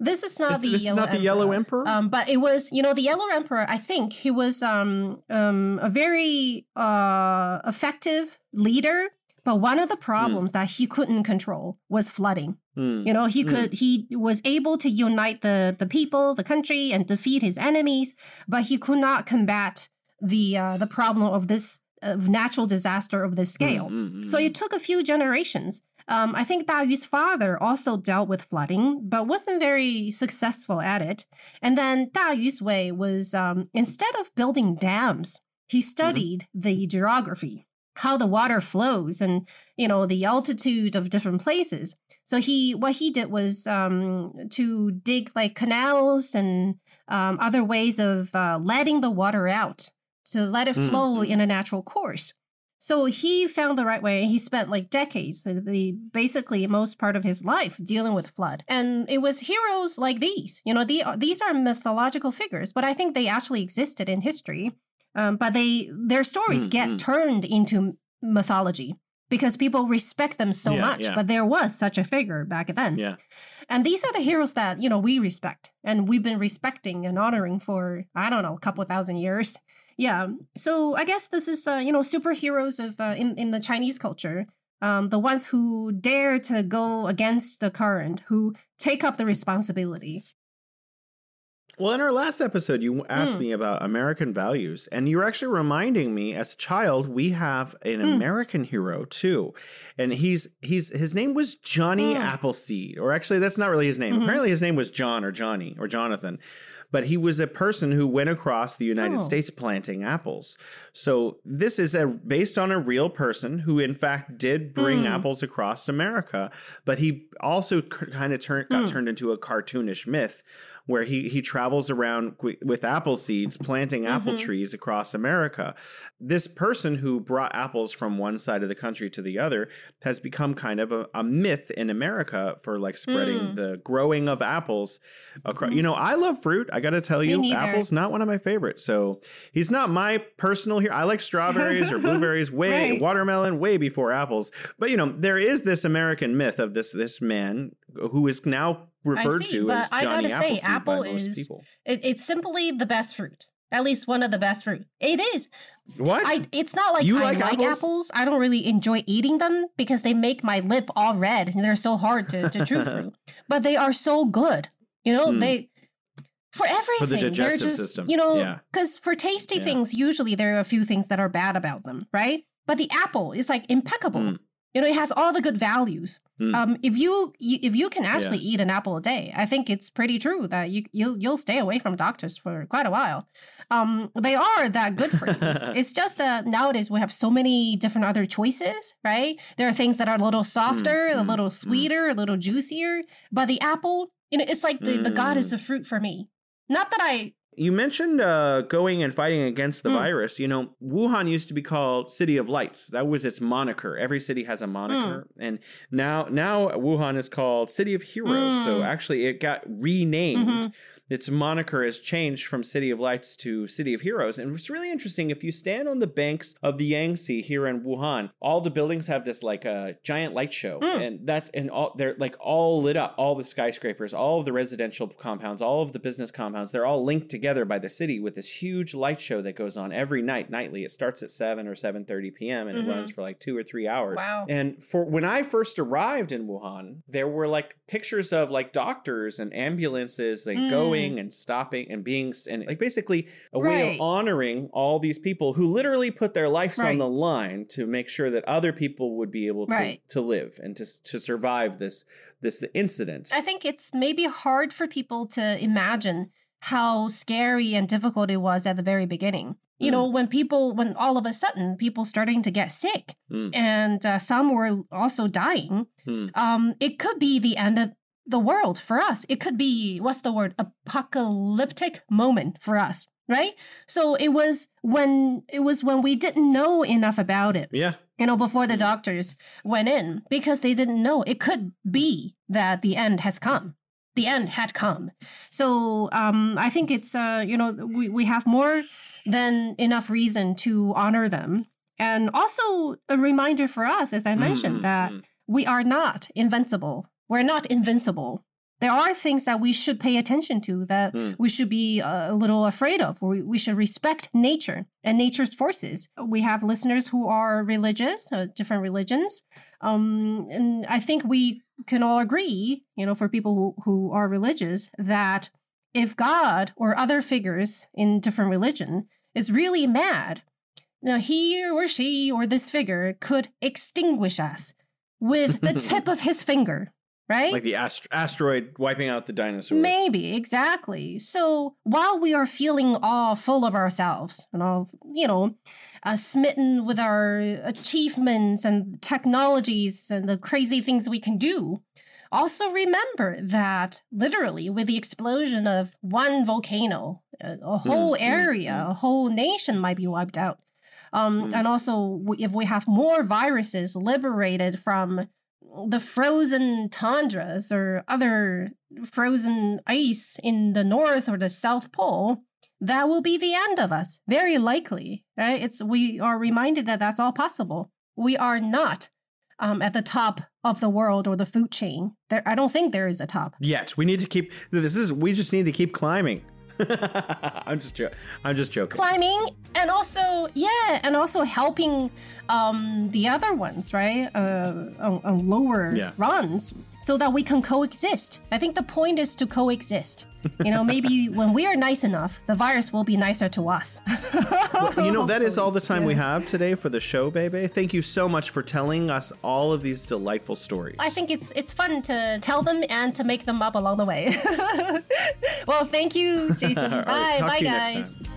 Speaker 3: this is not
Speaker 2: Is-
Speaker 3: the
Speaker 2: this is
Speaker 3: yellow
Speaker 2: not the Yellow Emperor?
Speaker 3: um, but it was you know the Yellow Emperor. I think he was um, um, a very uh, effective leader. But one of the problems that he couldn't control was flooding.
Speaker 2: Mm.
Speaker 3: You know, he
Speaker 2: Mm.
Speaker 3: could he was able to unite the the people, the country, and defeat his enemies, but he could not combat the uh, the problem of this of natural disaster of this scale.
Speaker 2: Mm, mm,
Speaker 3: So
Speaker 2: mm.
Speaker 3: it took a few generations. Um, I think Da Yu's father also dealt with flooding, but wasn't very successful at it. And then Da Yu's way was um, instead of building dams, he studied the geography, how the water flows, and you know the altitude of different places. So he what he did was um, to dig like canals and um, other ways of uh, letting the water out to let it flow
Speaker 2: mm.
Speaker 3: in a natural course. So he found the right way. He spent like decades, the basically most part of his life dealing with flood. And it was heroes like these. You know, the, these are mythological figures, but I think they actually existed in history. Um, but they their stories
Speaker 2: Mm,
Speaker 3: get turned into mythology because people respect them so
Speaker 2: Yeah,
Speaker 3: much.
Speaker 2: yeah.
Speaker 3: But there was such a figure back then.
Speaker 2: Yeah.
Speaker 3: And these are the heroes that, you know, we respect and we've been respecting and honoring for, I don't know, a couple thousand years. Yeah. So I guess this is, uh, you know, superheroes of, uh, in, in the Chinese culture. Um, the ones who dare to go against the current, who take up the responsibility.
Speaker 2: Well, in our last episode, you asked
Speaker 3: Mm.
Speaker 2: me about American values, and you're actually reminding me as a child, we have an
Speaker 3: Mm.
Speaker 2: American hero too. And he's he's his name was Johnny
Speaker 3: Mm.
Speaker 2: Appleseed. Or actually that's not really his name.
Speaker 3: Mhm.
Speaker 2: Apparently his name was John or Johnny or Jonathan. But he was a person who went across the United
Speaker 3: Oh.
Speaker 2: States planting apples. So this is a based on a real person who in fact did bring
Speaker 3: Mm.
Speaker 2: apples across America, but he also kind of turned got
Speaker 3: Mm.
Speaker 2: turned into a cartoonish myth where he he travels around with apple seeds planting apple
Speaker 3: Mhm.
Speaker 2: trees across America. This person who brought apples from one side of the country to the other has become kind of a, a myth in America for like spreading
Speaker 3: Mm.
Speaker 2: the growing of apples across.
Speaker 3: Mhm.
Speaker 2: You know, I love fruit. I got to tell you, apples not one of my favorites. So he's not my personal here. I like strawberries or blueberries way
Speaker 3: Right.
Speaker 2: watermelon way before apples. But you know, there is this American myth of this this man who is now referred
Speaker 3: see,
Speaker 2: to
Speaker 3: but
Speaker 2: as
Speaker 3: I
Speaker 2: Johnny
Speaker 3: gotta say,
Speaker 2: Appleseed
Speaker 3: apple
Speaker 2: by most
Speaker 3: is-
Speaker 2: people.
Speaker 3: It, it's simply the best fruit. At least one of the best fruit. It is.
Speaker 2: What?
Speaker 3: I. It's not like
Speaker 2: You
Speaker 3: I
Speaker 2: like
Speaker 3: like,
Speaker 2: apples?
Speaker 3: apples? I don't really enjoy eating them because they make my lip all red and they're so hard to, to chew through. But they are so good. You know,
Speaker 2: Hmm.
Speaker 3: they for everything. they're
Speaker 2: digestive
Speaker 3: just,
Speaker 2: system,
Speaker 3: You know,
Speaker 2: yeah.
Speaker 3: because for tasty
Speaker 2: Yeah.
Speaker 3: things, usually there are a few things that are bad about them, right? But the apple is like impeccable.
Speaker 2: Mm.
Speaker 3: You know, it has all the good values.
Speaker 2: Mm.
Speaker 3: Um, if you, you if you can actually eat an apple a day, I think it's pretty true that you you'll you'll stay away from doctors for quite a while. Um, they are that good for you. it's just that nowadays we have so many different other choices, right? There are things that are a little softer, a
Speaker 2: mm,
Speaker 3: little
Speaker 2: mm.
Speaker 3: sweeter, a little juicier. But the apple, you know, it's like the, the goddess
Speaker 2: Mm.
Speaker 3: of fruit for me. Not that I
Speaker 2: You mentioned uh, going and fighting against the
Speaker 3: Mm.
Speaker 2: virus. You know, Wuhan used to be called City of Lights. That was its moniker. Every city has a moniker, and now now Wuhan is called City of Heroes. So
Speaker 3: Mm.
Speaker 2: actually, it got renamed.
Speaker 3: Mhm.
Speaker 2: Its moniker has changed from City of Lights to City of Heroes, and it's really interesting. If you stand on the banks of the Yangtze here in Wuhan, all the buildings have this like a giant light show,
Speaker 3: Mm.
Speaker 2: and that's and all they're like all lit up. All the skyscrapers, all of the residential compounds, all of the business compounds, they're all linked together by the city with this huge light show that goes on every night nightly. It starts at seven or seven thirty p.m. and
Speaker 3: Mhm.
Speaker 2: it runs for like two or three hours.
Speaker 3: Wow.
Speaker 2: And for when I first arrived in Wuhan, there were like pictures of like doctors and ambulances like
Speaker 3: Mm.
Speaker 2: going and stopping and being and like basically a way
Speaker 3: Right.
Speaker 2: of honoring all these people who literally put their lives on the line to make sure that other people would be able to
Speaker 3: Right.
Speaker 2: to live and to to survive this this incident.
Speaker 3: I think it's maybe hard for people to imagine how scary and difficult it was at the very beginning. You know, when people, when all of a sudden people starting to get sick
Speaker 2: Mm.
Speaker 3: and uh, some were also dying,
Speaker 2: Hmm.
Speaker 3: um, it could be the end of the world for us. It could be, what's the word, apocalyptic moment for us, right? So it was when, it was when we didn't know enough about it
Speaker 2: Yeah.
Speaker 3: you know, before the doctors went in because they didn't know. It could be that the end has come. The end had come. So um, I think it's, uh, you know, we, we have more than enough reason to honor them. And also a reminder for us, as I mentioned,
Speaker 2: Mm,
Speaker 3: that
Speaker 2: mm.
Speaker 3: we are not invincible. We're not invincible. There are things that we should pay attention to that
Speaker 2: Mm.
Speaker 3: we should be uh, a little afraid of. We, we should respect nature and nature's forces. We have listeners who are religious, uh, different religions. Um, and I think we can all agree, you know, for people who, who are religious, that if God or other figures in different religion is really mad, now he or she or this figure could extinguish us with the tip of his finger, right?
Speaker 2: Like the ast- asteroid wiping out the dinosaurs.
Speaker 3: Maybe, exactly. So while we are feeling all full of ourselves and all, you know, uh, smitten with our achievements and technologies and the crazy things we can do, also remember that literally with the explosion of one volcano, a, a whole
Speaker 2: mm,
Speaker 3: area,
Speaker 2: mm.
Speaker 3: a whole nation might be wiped out. Um, And also, if we have more viruses liberated from the frozen tundras or other frozen ice in the north or the south pole, that will be the end of us. Very likely, right? It's we are reminded that that's all possible. We are not um, at the top of the world or the food chain. There, I don't think there is a top.
Speaker 2: Yet we need to keep. This is. We just need to keep climbing. I'm just joking. I'm just joking.
Speaker 3: climbing and also yeah and also helping um the other ones right uh on, on lower
Speaker 2: Yeah.
Speaker 3: runs so that we can coexist i think the point is to coexist you know maybe when we are nice enough the virus will be nicer to us
Speaker 2: you know that is all the time we have today for the show, Bebe. Thank you so much for telling us all of these delightful stories.
Speaker 3: I think it's it's fun to tell them and to make them up along the way. well, thank you, Jason.
Speaker 2: All right,
Speaker 3: bye,
Speaker 2: talk
Speaker 3: bye,
Speaker 2: to next
Speaker 3: guys.